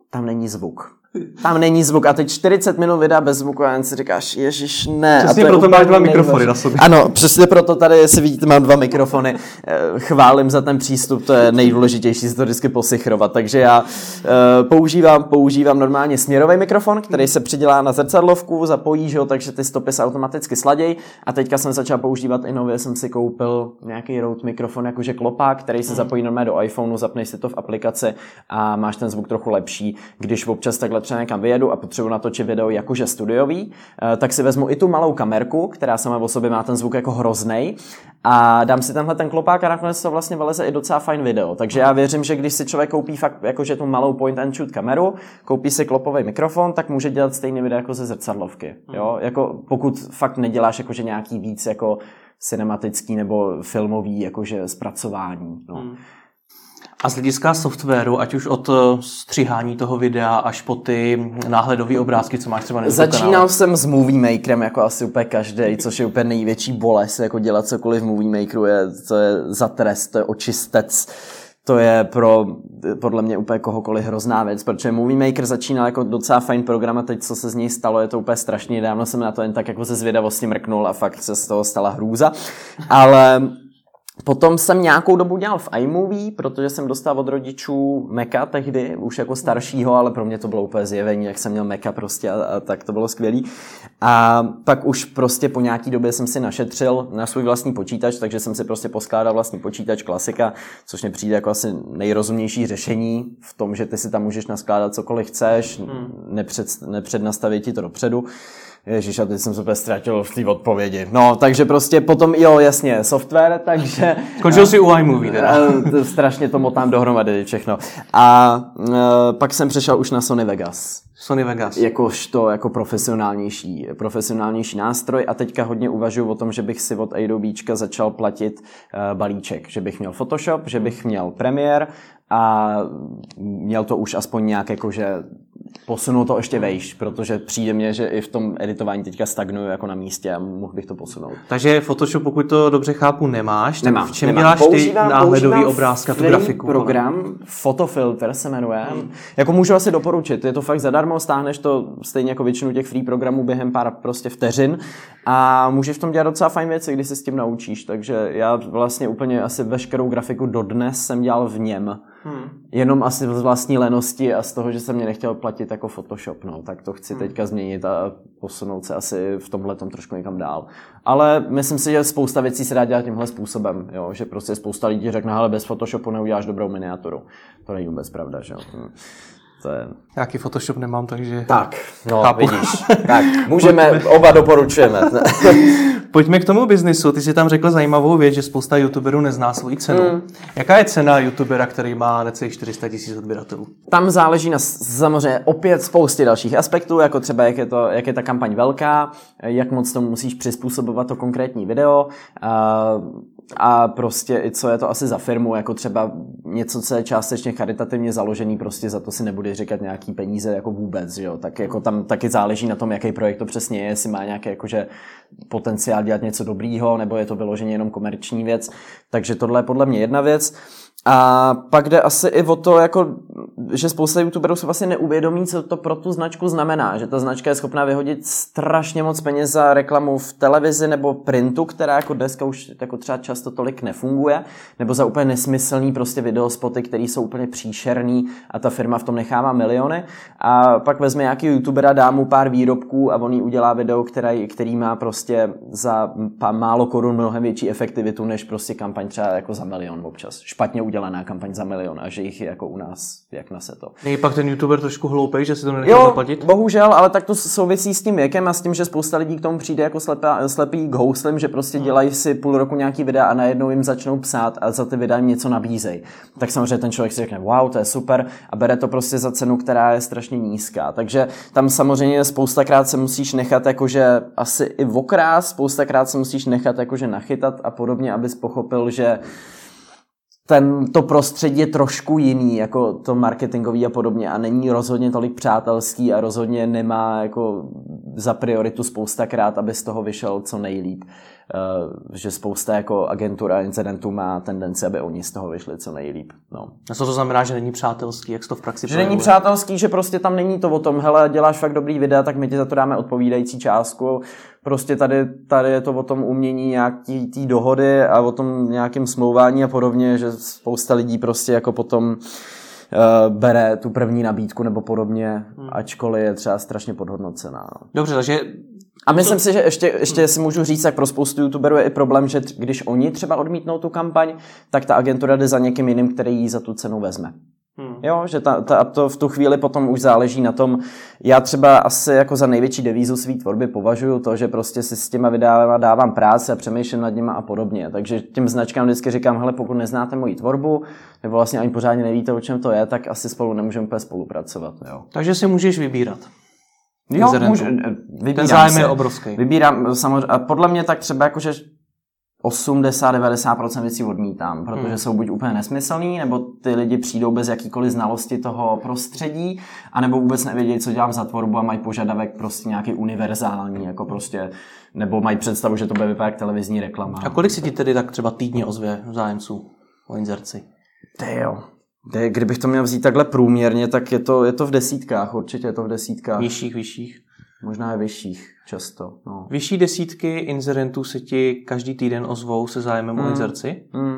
[SPEAKER 2] tam není zvuk. Tam není zvuk a teď 40 minut videa bez zvuku a jen si říkáš, ježiš, ne.
[SPEAKER 1] Přesně
[SPEAKER 2] a
[SPEAKER 1] to proto máš dva mikrofony na sobě.
[SPEAKER 2] Ano, přesně proto tady, jestli vidíte, mám dva mikrofony. Eh, chválím za ten přístup, to je nejdůležitější si to vždycky posichrovat. Takže já uh, používám, používám normálně směrový mikrofon, který se přidělá na zrcadlovku, zapojí, ho, takže ty stopy se automaticky sladějí. A teďka jsem začal používat i nově, jsem si koupil nějaký Rode mikrofon, jakože klopák, který se hmm. zapojí normálně do iPhoneu, zapneš si to v aplikaci a máš ten zvuk trochu lepší, když občas takhle třeba někam vyjedu a potřebuji natočit video jakože studiový, eh, tak si vezmu i tu malou kamerku, která sama o sobě má ten zvuk jako hrozný a dám si tenhle ten klopák a nakonec to vlastně vyleze i docela fajn video. Takže já věřím, že když si člověk koupí fakt jakože tu malou point and shoot kameru, koupí si klopový mikrofon, tak může dělat stejný video jako ze zrcadlovky. Jo? Jako pokud fakt neděláš jakože nějaký víc jako cinematický nebo filmový jakože zpracování. No. Hmm.
[SPEAKER 1] A z hlediska softwaru, ať už od eh, střihání toho videa až po ty náhledové obrázky, co máš třeba na
[SPEAKER 2] Začínal kanále. jsem s Movie Makerem jako asi úplně každý, což je úplně největší bolest, jako dělat cokoliv v Movie Makeru, je, to je za trest, to je očistec to je pro podle mě úplně kohokoliv hrozná věc, protože Movie Maker začínal jako docela fajn program a teď, co se z něj stalo, je to úplně strašně. Dávno jsem na to jen tak jako ze zvědavosti mrknul a fakt se z toho stala hrůza. Ale Potom jsem nějakou dobu dělal v iMovie, protože jsem dostal od rodičů Meka tehdy, už jako staršího, ale pro mě to bylo úplně zjevení, jak jsem měl Meka prostě a, a tak to bylo skvělý. A pak už prostě po nějaký době jsem si našetřil na svůj vlastní počítač, takže jsem si prostě poskládal vlastní počítač, klasika, což mi přijde jako asi nejrozumnější řešení v tom, že ty si tam můžeš naskládat cokoliv chceš, hmm. nepřed, nepřednastavit ti to dopředu. Ježíš, a teď jsem se úplně ztratil v té odpovědi. No, takže prostě potom, jo, jasně, software, takže...
[SPEAKER 1] Skončil si u iMovie teda.
[SPEAKER 2] Eh, strašně to motám dohromady všechno. A uh, pak jsem přešel už na Sony Vegas.
[SPEAKER 1] Sony Vegas.
[SPEAKER 2] Jakož to jako profesionálnější, profesionálnější nástroj a teďka hodně uvažuji o tom, že bych si od Adobečka začal platit uh, balíček, že bych měl Photoshop, že bych měl Premiere a měl to už aspoň nějak jakože posunout to ještě vejš, protože přijde mně, že i v tom editování teďka stagnuju jako na místě a mohl bych to posunout.
[SPEAKER 1] Takže Photoshop, pokud to dobře chápu, nemáš, tak
[SPEAKER 2] Nemám,
[SPEAKER 1] v čem
[SPEAKER 2] nemám.
[SPEAKER 1] děláš používám, ty náhledový obrázky a tu grafiku?
[SPEAKER 2] program, Photofilter se jmenuje. Hmm. Jako můžu asi doporučit, je to fakt zadarmo, stáhneš to stejně jako většinu těch free programů během pár prostě vteřin a můžeš v tom dělat docela fajn věci, když se s tím naučíš, takže já vlastně úplně asi veškerou grafiku dodnes jsem dělal v něm. Hmm. Jenom asi z vlastní lenosti a z toho, že jsem mě nechtěl platit jako Photoshop, no, tak to chci hmm. teďka změnit a posunout se asi v tomhle tom trošku někam dál. Ale myslím si, že spousta věcí se dá dělat tímhle způsobem, jo, že prostě spousta lidí řekne, ale bez Photoshopu neuděláš dobrou miniaturu. To není vůbec pravda, že jo. Hmm. To je...
[SPEAKER 1] Jaký Photoshop nemám, takže...
[SPEAKER 2] Tak, no Chápu. vidíš. *laughs* tak, můžeme, oba doporučujeme. *laughs* *laughs*
[SPEAKER 1] Pojďme k tomu biznisu. Ty jsi tam řekl zajímavou věc, že spousta youtuberů nezná svoji cenu. Mm. Jaká je cena youtubera, který má necelých 400 tisíc odběratelů?
[SPEAKER 2] Tam záleží na samozřejmě opět spoustě dalších aspektů, jako třeba jak je, to, jak je ta kampaň velká, jak moc to musíš přizpůsobovat to konkrétní video. Uh, a prostě i co je to asi za firmu, jako třeba něco, co je částečně charitativně založený, prostě za to si nebude říkat nějaký peníze jako vůbec, jo. Tak jako tam taky záleží na tom, jaký projekt to přesně je, jestli má nějaký jakože potenciál dělat něco dobrýho, nebo je to vyloženě jenom komerční věc. Takže tohle je podle mě jedna věc. A pak jde asi i o to, jako, že spousta youtuberů se vlastně neuvědomí, co to pro tu značku znamená. Že ta značka je schopná vyhodit strašně moc peněz za reklamu v televizi nebo printu, která jako dneska už jako třeba často tolik nefunguje, nebo za úplně nesmyslný prostě videospoty, které jsou úplně příšerný a ta firma v tom nechává miliony. A pak vezme nějaký youtubera, dá mu pár výrobků a on jí udělá video, který, který má prostě za málo korun mnohem větší efektivitu, než prostě kampaň třeba jako za milion občas. Špatně udělaná kampaň za milion a že jich je jako u nás jak na se to.
[SPEAKER 1] Je pak ten youtuber trošku hloupej, že si to nenechá zaplatit?
[SPEAKER 2] bohužel, ale tak to souvisí s tím věkem a s tím, že spousta lidí k tomu přijde jako slepá, slepý k houslem, že prostě hmm. dělají si půl roku nějaký videa a najednou jim začnou psát a za ty videa jim něco nabízejí. Tak samozřejmě ten člověk si řekne, wow, to je super a bere to prostě za cenu, která je strašně nízká. Takže tam samozřejmě spoustakrát se musíš nechat jakože asi i okrás, spoustakrát se musíš nechat jakože nachytat a podobně, abys pochopil, že ten, to prostředí je trošku jiný, jako to marketingový a podobně a není rozhodně tolik přátelský a rozhodně nemá jako za prioritu spoustakrát, aby z toho vyšel co nejlíp. Uh, že spousta jako agentura incidentů má tendenci, aby oni z toho vyšli co nejlíp. No.
[SPEAKER 1] A co to znamená, že není přátelský? Jak to v praxi
[SPEAKER 2] Že není přátelský, že prostě tam není to o tom, hele, děláš fakt dobrý videa, tak my ti za to dáme odpovídající částku. Prostě tady, tady je to o tom umění nějaký té dohody a o tom nějakém smlouvání a podobně, že spousta lidí prostě jako potom uh, bere tu první nabídku nebo podobně, hmm. ačkoliv je třeba strašně podhodnocená. No.
[SPEAKER 1] Dobře, takže
[SPEAKER 2] a myslím si, že ještě, ještě si můžu říct, jak pro spoustu youtuberů je i problém, že když oni třeba odmítnou tu kampaň, tak ta agentura jde za někým jiným, který ji za tu cenu vezme. Hmm. Jo, že ta, ta, to v tu chvíli potom už záleží na tom, já třeba asi jako za největší devízu své tvorby považuji to, že prostě si s těma videama dávám práci a přemýšlím nad nimi a podobně. Takže těm značkám vždycky říkám, hele, pokud neznáte moji tvorbu, nebo vlastně ani pořádně nevíte, o čem to je, tak asi spolu nemůžeme úplně spolupracovat. Jo.
[SPEAKER 1] Takže si můžeš vybírat.
[SPEAKER 2] Jo, můžu,
[SPEAKER 1] vybírám Ten zájem je obrovský.
[SPEAKER 2] Vybírám samozřejmě, a podle mě tak třeba jakože 80-90% věcí odmítám, protože hmm. jsou buď úplně nesmyslný, nebo ty lidi přijdou bez jakýkoliv znalosti toho prostředí, anebo vůbec nevědějí, co dělám za tvorbu a mají požadavek prostě nějaký univerzální, jako prostě, nebo mají představu, že to bude vypadat jak televizní reklama.
[SPEAKER 1] A kolik si ti tedy tak třeba týdně ozve zájemců o inzerci?
[SPEAKER 2] Ty jo, Kdybych to měl vzít takhle průměrně, tak je to, je to v desítkách, určitě je to v desítkách.
[SPEAKER 1] Vyšších, vyšších.
[SPEAKER 2] Možná i vyšších, často. No.
[SPEAKER 1] Vyšší desítky inzerentů se ti každý týden ozvou se zájemem mm. o inzerci? Mm.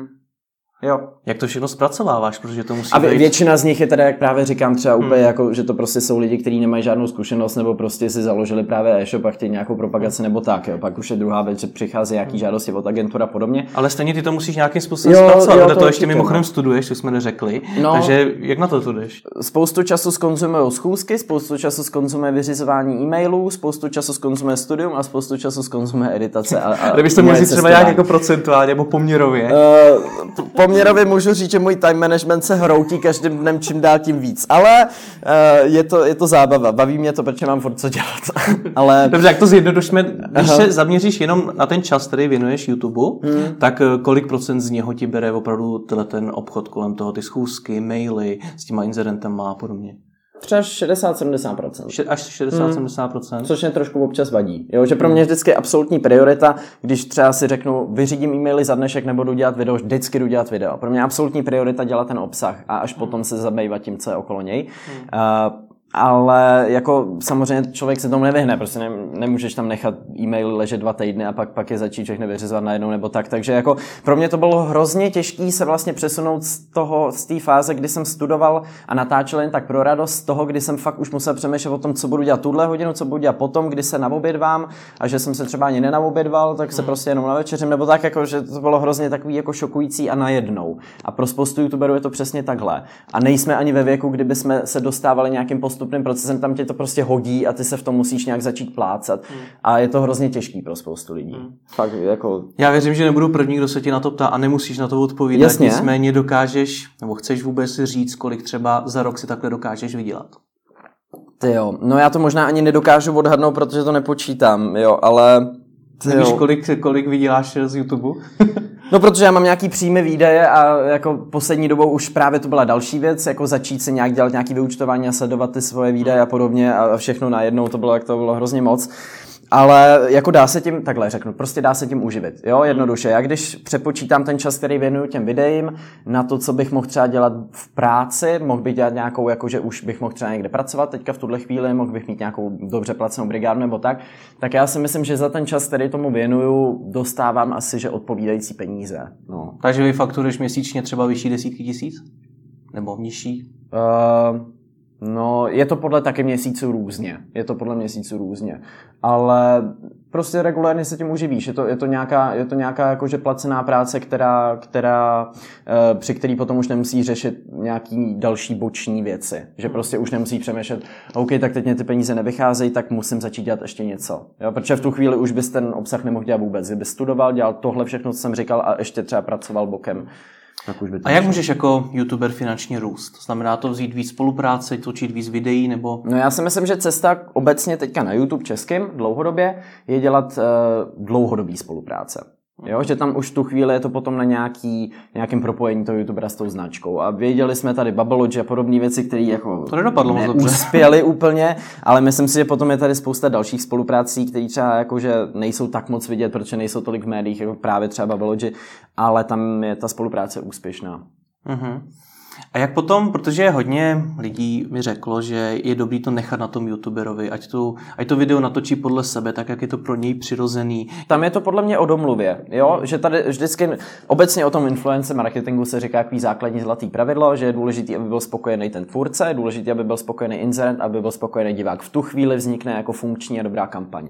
[SPEAKER 2] Jo.
[SPEAKER 1] Jak to všechno zpracováváš, protože to musí
[SPEAKER 2] A být... většina z nich je teda, jak právě říkám, třeba úplně hmm. jako, že to prostě jsou lidi, kteří nemají žádnou zkušenost nebo prostě si založili právě e-shop a chtějí nějakou propagaci nebo tak. Jo. Pak už je druhá věc, že přichází nějaký hmm. žádosti od agentura a podobně.
[SPEAKER 1] Ale stejně ty to musíš nějakým způsobem jo, zpracovat, jo, to, to ještě mimochodem no. studuješ, to jsme neřekli. No, Takže jak na to to jdeš?
[SPEAKER 2] Spoustu času skonzumují schůzky, spoustu času skonzumuje vyřizování e-mailů, spoustu času skonzumuje studium a spoustu času skonzumuje editace. A, a
[SPEAKER 1] Kdybyste mohli třeba nějak jako procentuálně nebo poměrově?
[SPEAKER 2] Uh, poměrově můžu říct, že můj time management se hroutí každým dnem čím dál tím víc. Ale uh, je, to, je to zábava. Baví mě to, protože mám furt co dělat. *laughs* Ale...
[SPEAKER 1] Dobře, jak to zjednodušme, když Aha. se zaměříš jenom na ten čas, který věnuješ YouTube, hmm. tak eh, kolik procent z něho ti bere opravdu ten obchod kolem toho, ty schůzky, maily s těma inzidentama a podobně?
[SPEAKER 2] Třeba 60-70%.
[SPEAKER 1] Až 60-70%. Hmm.
[SPEAKER 2] Což mě trošku občas vadí. Jo, že pro mě vždycky je absolutní priorita, když třeba si řeknu, vyřídím e-maily za dnešek, nebudu dělat video, vždycky jdu dělat video. Pro mě je absolutní priorita dělat ten obsah a až potom se zabývat tím, co je okolo něj. Hmm. Uh, ale jako samozřejmě člověk se tomu nevyhne, prostě ne, nemůžeš tam nechat e-mail ležet dva týdny a pak, pak je začít všechny vyřizovat najednou nebo tak, takže jako pro mě to bylo hrozně těžké se vlastně přesunout z toho, z té fáze, kdy jsem studoval a natáčel jen tak pro radost, z toho, kdy jsem fakt už musel přemýšlet o tom, co budu dělat tuhle hodinu, co budu dělat potom, kdy se naobědvám a že jsem se třeba ani nenaobědval, tak se hmm. prostě jenom na večeřím, nebo tak, jako, že to bylo hrozně takový jako šokující a najednou. A pro spoustu youtuberů je to přesně takhle. A nejsme ani ve věku, kdyby jsme se dostávali nějakým postupným procesem, tam tě to prostě hodí a ty se v tom musíš nějak začít plácat. Hmm. A je to hrozně těžký pro spoustu lidí. Hmm.
[SPEAKER 1] Fakt, jako... Já věřím, že nebudu první, kdo se ti na to ptá a nemusíš na to odpovídat. Jasně. Nicméně dokážeš, nebo chceš vůbec říct, kolik třeba za rok si takhle dokážeš vydělat.
[SPEAKER 2] Ty jo, no já to možná ani nedokážu odhadnout, protože to nepočítám, jo, ale...
[SPEAKER 1] Ty Nevíš, kolik, kolik vyděláš z YouTube? *laughs*
[SPEAKER 2] No, protože já mám nějaký příjmy výdaje a jako poslední dobou už právě to byla další věc, jako začít se nějak dělat nějaký vyučtování a sledovat ty svoje výdaje a podobně a všechno najednou, to bylo, jak to bylo hrozně moc. Ale jako dá se tím, takhle řeknu, prostě dá se tím uživit, jo, jednoduše. Já když přepočítám ten čas, který věnuju těm videím, na to, co bych mohl třeba dělat v práci, mohl bych dělat nějakou, jako že už bych mohl třeba někde pracovat teďka v tuhle chvíli, mohl bych mít nějakou dobře placenou brigádu nebo tak, tak já si myslím, že za ten čas, který tomu věnuju, dostávám asi, že odpovídající peníze. No.
[SPEAKER 1] Takže vy fakturuješ měsíčně třeba vyšší desítky tisíc? Nebo nižší?
[SPEAKER 2] Uh, No, je to podle taky měsíců různě. Je to podle měsíců různě. Ale prostě regulárně se tím uživíš. Je to, je to nějaká, je to nějaká jakože placená práce, která, která, eh, při který potom už nemusí řešit nějaký další boční věci. Že prostě už nemusí přemýšlet, OK, tak teď mě ty peníze nevycházejí, tak musím začít dělat ještě něco. Jo? Protože v tu chvíli už bys ten obsah nemohl dělat vůbec. Kdyby studoval, dělal tohle všechno, co jsem říkal a ještě třeba pracoval bokem
[SPEAKER 1] tak už by to A jak šlo. můžeš jako youtuber finančně růst? To znamená to vzít víc spolupráce, točit víc videí nebo...
[SPEAKER 2] No já si myslím, že cesta obecně teďka na YouTube českým dlouhodobě je dělat uh, dlouhodobý spolupráce. Jo, že tam už tu chvíli je to potom na nějaký, nějakém propojení toho youtubera s tou značkou. A věděli jsme tady Babblogy a podobné věci, které jako
[SPEAKER 1] to nedopadlo moc
[SPEAKER 2] dobře. úplně, ale myslím si, že potom je tady spousta dalších spoluprací, které třeba jakože nejsou tak moc vidět, protože nejsou tolik v médiích, jako právě třeba Babblogy, ale tam je ta spolupráce úspěšná.
[SPEAKER 1] Uh-huh. A jak potom, protože hodně lidí mi řeklo, že je dobrý to nechat na tom youtuberovi, ať, to, ať to video natočí podle sebe, tak jak je to pro něj přirozený.
[SPEAKER 2] Tam je to podle mě o domluvě, jo? že tady vždycky obecně o tom influence marketingu se říká jaký základní zlatý pravidlo, že je důležité, aby byl spokojený ten tvůrce, je důležité, aby byl spokojený inzerent, aby byl spokojený divák. V tu chvíli vznikne jako funkční a dobrá kampaň.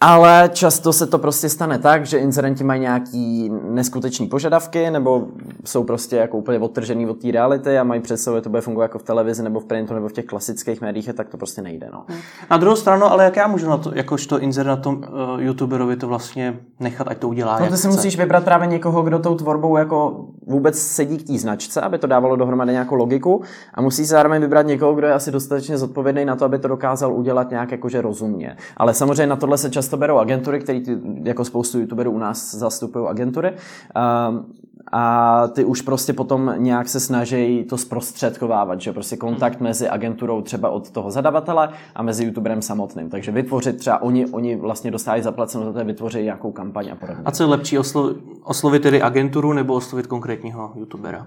[SPEAKER 2] Ale často se to prostě stane tak, že inzerenti mají nějaký neskutečný požadavky nebo jsou prostě jako úplně odtržený od té reality a mají představu, že to bude fungovat jako v televizi nebo v printu nebo v těch klasických médiích, tak to prostě nejde. No.
[SPEAKER 1] Na druhou stranu, ale jak já můžu na to, jakožto inzer na tom uh, youtuberovi to vlastně nechat, ať to udělá.
[SPEAKER 2] No, ty si musíš vybrat právě někoho, kdo tou tvorbou jako vůbec sedí k té značce, aby to dávalo dohromady nějakou logiku a musí zároveň vybrat někoho, kdo je asi dostatečně zodpovědný na to, aby to dokázal udělat nějak jakože rozumně. Ale samozřejmě na tohle se často často berou agentury, které jako spoustu youtuberů u nás zastupují agentury. Um, a ty už prostě potom nějak se snaží to zprostředkovávat, že prostě kontakt hmm. mezi agenturou třeba od toho zadavatele a mezi youtuberem samotným. Takže vytvořit třeba oni, oni vlastně dostávají zaplaceno za to, vytvoří nějakou kampaň a podobně.
[SPEAKER 1] A co je lepší, oslo- oslovit tedy agenturu nebo oslovit konkrétního youtubera?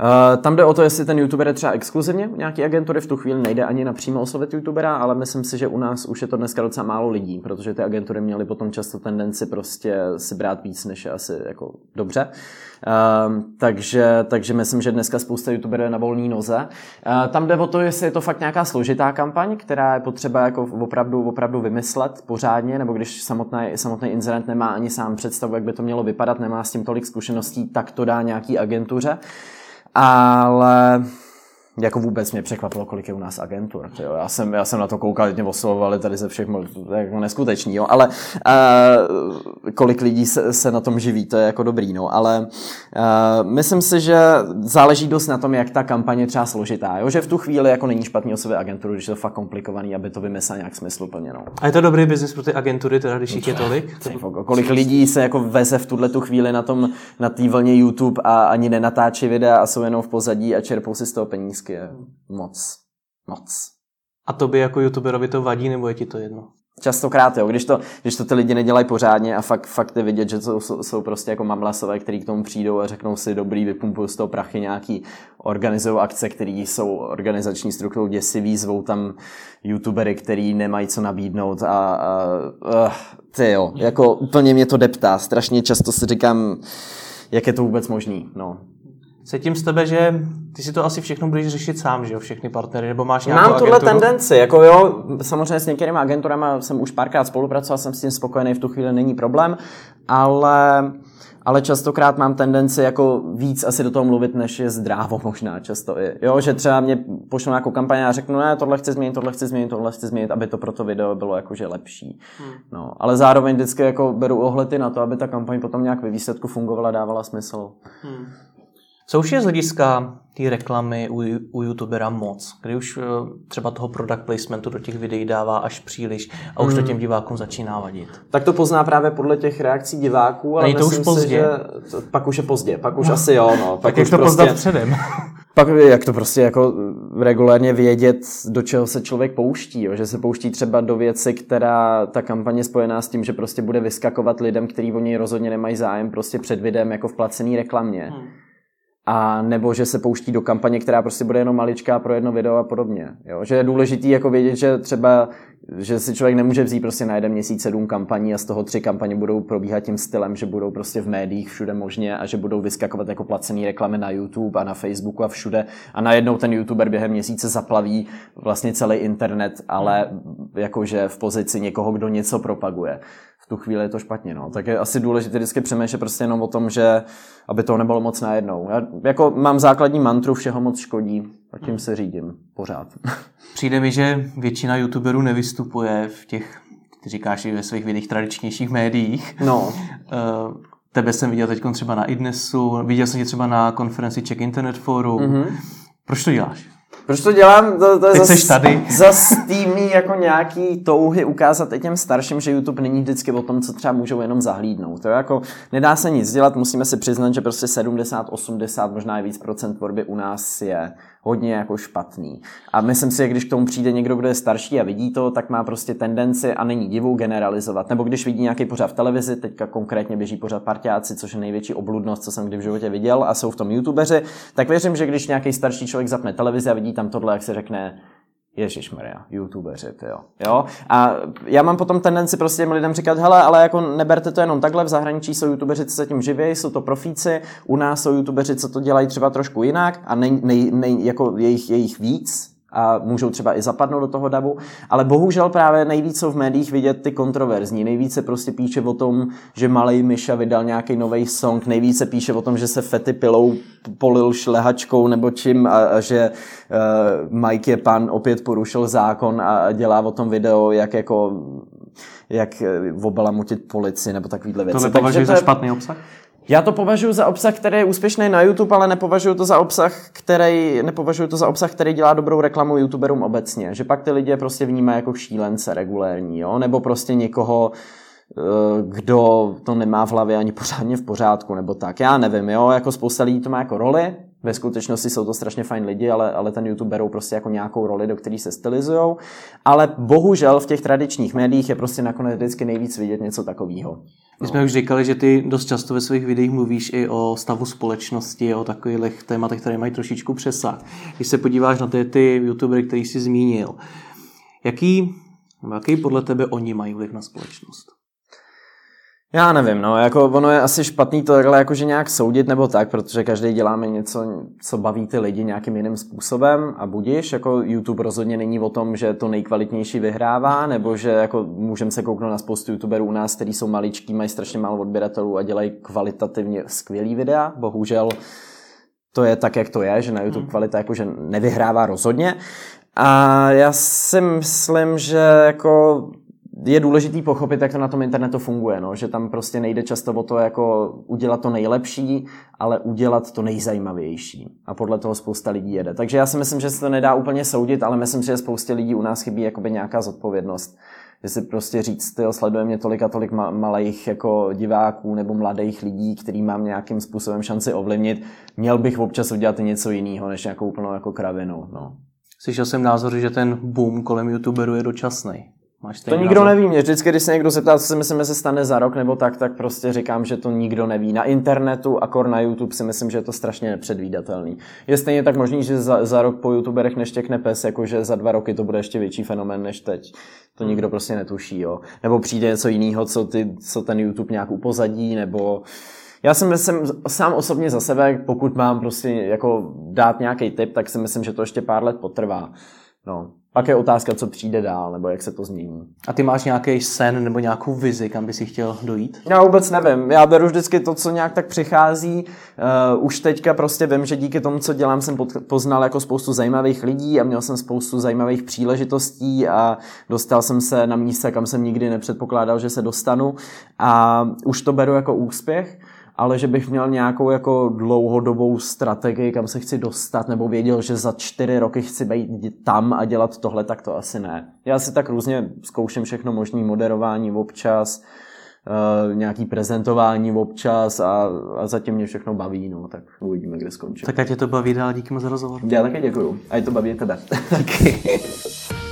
[SPEAKER 2] Uh, tam jde o to, jestli ten youtuber je třeba exkluzivně u nějaké agentury, v tu chvíli nejde ani napřímo oslovit youtubera, ale myslím si, že u nás už je to dneska docela málo lidí, protože ty agentury měly potom často tendenci prostě si brát víc, než je asi jako dobře. Uh, takže, takže myslím, že dneska spousta youtuberů je na volné noze. Uh, tam jde o to, jestli je to fakt nějaká složitá kampaň, která je potřeba jako opravdu, opravdu vymyslet pořádně, nebo když samotný, samotný inzerent nemá ani sám představu, jak by to mělo vypadat, nemá s tím tolik zkušeností, tak to dá nějaký agentuře ale jako vůbec mě překvapilo, kolik je u nás agentur. Jo. Já, jsem, já jsem na to koukal, mě oslovovali tady ze všech, jako neskutečný, jo. ale uh, kolik lidí se, se, na tom živí, to je jako dobrý, no. ale uh, myslím si, že záleží dost na tom, jak ta kampaně je třeba složitá, jo. že v tu chvíli jako není špatný o sebe agenturu, když je to fakt komplikovaný, aby to vymyslel nějak smysluplně. No.
[SPEAKER 1] A je to dobrý biznis pro ty agentury, teda když jich je tolik?
[SPEAKER 2] Kolik lidí se jako veze v tuhle tu chvíli na tom, na té vlně YouTube a ani nenatáčí videa a jsou jenom v pozadí a čerpou si z toho penízky vždycky je moc. Moc.
[SPEAKER 1] A to by jako youtuberovi to vadí, nebo je ti to jedno?
[SPEAKER 2] Častokrát, jo, když to, když to ty lidi nedělají pořádně a fakt, fakt je vidět, že to jsou, jsou prostě jako mamlasové, který k tomu přijdou a řeknou si, dobrý, vypumpují z toho prachy nějaký, organizují akce, které jsou organizační strukturou děsivý, zvou tam youtubery, který nemají co nabídnout a, a uh, ty jo, jako úplně mě to deptá, strašně často si říkám, jak je to vůbec možný, no.
[SPEAKER 1] Cítím z tebe, že ty si to asi všechno budeš řešit sám, že jo, všechny partnery, nebo máš nějakou
[SPEAKER 2] Mám tuhle tendenci, jako jo, samozřejmě s některými agenturami jsem už párkrát spolupracoval, jsem s tím spokojený, v tu chvíli není problém, ale, ale častokrát mám tendenci jako víc asi do toho mluvit, než je zdrávo možná často i. Jo, že třeba mě pošlo nějakou kampaň a řeknu, ne, tohle chci změnit, tohle chci změnit, tohle chci změnit, aby to pro to video bylo jakože lepší. Hmm. No, ale zároveň vždycky jako beru ohledy na to, aby ta kampaň potom nějak ve výsledku fungovala, dávala smysl. Hmm.
[SPEAKER 1] Co už je z hlediska té reklamy u, u youtubera moc, kdy už eh, třeba toho product placementu do těch videí dává až příliš a už hmm. to těm divákům začíná vadit.
[SPEAKER 2] Tak to pozná právě podle těch reakcí diváků, ale
[SPEAKER 1] Není to už pozdě. Si, že
[SPEAKER 2] pak už je pozdě, pak už no. asi jo. No. Pak
[SPEAKER 1] tak jak to prostě, poznat předem? *laughs*
[SPEAKER 2] pak jak to prostě jako regulérně vědět, do čeho se člověk pouští, jo? že se pouští třeba do věci, která ta kampaně spojená s tím, že prostě bude vyskakovat lidem, kteří o něj rozhodně nemají zájem prostě před videem jako v placený reklamě. Hmm a nebo že se pouští do kampaně, která prostě bude jenom maličká pro jedno video a podobně. Jo? Že je důležitý jako vědět, že třeba, že si člověk nemůže vzít prostě na jeden měsíc sedm kampaní a z toho tři kampaně budou probíhat tím stylem, že budou prostě v médiích všude možně a že budou vyskakovat jako placený reklamy na YouTube a na Facebooku a všude a najednou ten YouTuber během měsíce zaplaví vlastně celý internet, ale jakože v pozici někoho, kdo něco propaguje v tu chvíli je to špatně. No. Tak je asi důležité vždycky přemýšlet prostě jenom o tom, že aby to nebylo moc najednou. Já jako mám základní mantru, všeho moc škodí a tím se řídím pořád. *laughs*
[SPEAKER 1] Přijde mi, že většina youtuberů nevystupuje v těch, ty říkáš i ve svých videích tradičnějších médiích.
[SPEAKER 2] No.
[SPEAKER 1] Uh, tebe jsem viděl teď třeba na idnesu, viděl jsem tě třeba na konferenci Czech Internet Forum. Mm-hmm. Proč to děláš?
[SPEAKER 2] Proč to dělám? To, to je
[SPEAKER 1] zas, tady.
[SPEAKER 2] zas týmí jako nějaký touhy ukázat i těm starším, že YouTube není vždycky o tom, co třeba můžou jenom zahlídnout. To jako nedá se nic dělat, musíme si přiznat, že prostě 70, 80, možná i víc procent tvorby u nás je hodně jako špatný. A myslím si, že když k tomu přijde někdo, kdo je starší a vidí to, tak má prostě tendenci a není divu generalizovat. Nebo když vidí nějaký pořad v televizi, teďka konkrétně běží pořad partiáci, což je největší obludnost, co jsem kdy v životě viděl a jsou v tom youtubeři, tak věřím, že když nějaký starší člověk zapne televizi a vidí tam tohle, jak se řekne, Ježíš Maria, youtubeři, ty jo. jo. A já mám potom tendenci prostě těm lidem říkat, hele, ale jako neberte to jenom takhle, v zahraničí jsou youtubeři, co se tím živí, jsou to profíci, u nás jsou youtubeři, co to dělají třeba trošku jinak a nej, nej, nej, jako jejich, jejich víc, a můžou třeba i zapadnout do toho davu, ale bohužel právě nejvíc jsou v médiích vidět ty kontroverzní, nejvíce prostě píše o tom, že malý Myša vydal nějaký nový song, nejvíce píše o tom, že se Fety pilou polil šlehačkou nebo čím a, a že uh, Mike je pan opět porušil zákon a dělá o tom video, jak jako jak obalamutit policii nebo takovýhle věci.
[SPEAKER 1] To nepovažuješ za špatný obsah?
[SPEAKER 2] Já to považuji za obsah, který je úspěšný na YouTube, ale nepovažuji to za obsah, který, nepovažuji to za obsah, který dělá dobrou reklamu YouTuberům obecně. Že pak ty lidi prostě vnímají jako šílence regulérní, jo? nebo prostě někoho, eh, kdo to nemá v hlavě ani pořádně v pořádku, nebo tak. Já nevím, jo, jako spousta lidí to má jako roli, ve skutečnosti jsou to strašně fajn lidi, ale, ale ten YouTube berou prostě jako nějakou roli, do které se stylizují. Ale bohužel v těch tradičních médiích je prostě nakonec vždycky nejvíc vidět něco takového.
[SPEAKER 1] My jsme už říkali, že ty dost často ve svých videích mluvíš i o stavu společnosti, o takových tématech, které mají trošičku přesah. Když se podíváš na ty, ty youtubery, který jsi zmínil, jaký, jaký podle tebe oni mají vliv na společnost?
[SPEAKER 2] Já nevím, no, jako ono je asi špatný to takhle jakože nějak soudit nebo tak, protože každý děláme něco, co baví ty lidi nějakým jiným způsobem a budíš, jako YouTube rozhodně není o tom, že to nejkvalitnější vyhrává, nebo že jako můžeme se kouknout na spoustu YouTuberů u nás, kteří jsou maličký, mají strašně málo odběratelů a dělají kvalitativně skvělý videa, bohužel to je tak, jak to je, že na YouTube hmm. kvalita jakože nevyhrává rozhodně. A já si myslím, že jako je důležitý pochopit, jak to na tom internetu funguje, no? že tam prostě nejde často o to jako udělat to nejlepší, ale udělat to nejzajímavější. A podle toho spousta lidí jede. Takže já si myslím, že se to nedá úplně soudit, ale myslím, že spoustě lidí u nás chybí jakoby nějaká zodpovědnost. Že si prostě říct, jo, sleduje mě tolik a tolik malých jako diváků nebo mladých lidí, který mám nějakým způsobem šanci ovlivnit, měl bych občas udělat něco jiného, než nějakou úplnou jako kravinu. No.
[SPEAKER 1] Slyšel jsem názor, že ten boom kolem youtuberů je dočasný. Máš
[SPEAKER 2] to nikdo názor? neví. Mě vždycky, když se někdo zeptá, co si myslím, že se stane za rok nebo tak, tak prostě říkám, že to nikdo neví. Na internetu a kor na YouTube si myslím, že je to strašně nepředvídatelný. Je stejně tak možný, že za, za rok po YouTuberech neštěkne pes, jakože za dva roky to bude ještě větší fenomén než teď. To hmm. nikdo prostě netuší, jo. Nebo přijde něco jiného, co, ty, co ten YouTube nějak upozadí, nebo já si myslím sám osobně za sebe, pokud mám prostě jako dát nějaký tip, tak si myslím, že to ještě pár let potrvá. No. Pak je otázka, co přijde dál, nebo jak se to změní.
[SPEAKER 1] A ty máš nějaký sen nebo nějakou vizi, kam by si chtěl dojít?
[SPEAKER 2] Já vůbec nevím. Já beru vždycky to, co nějak tak přichází. Uh, už teďka prostě vím, že díky tomu, co dělám, jsem poznal jako spoustu zajímavých lidí a měl jsem spoustu zajímavých příležitostí a dostal jsem se na místa, kam jsem nikdy nepředpokládal, že se dostanu. A už to beru jako úspěch ale že bych měl nějakou jako dlouhodobou strategii, kam se chci dostat, nebo věděl, že za čtyři roky chci být tam a dělat tohle, tak to asi ne. Já si tak různě zkouším všechno možný moderování občas, Uh, nějaký prezentování občas a, a zatím mě všechno baví, no, tak uvidíme, kde skončí.
[SPEAKER 1] Tak ať tě to baví dál, díky moc za rozhovor.
[SPEAKER 2] Já také děkuju. A je to baví tebe. Taky. *laughs*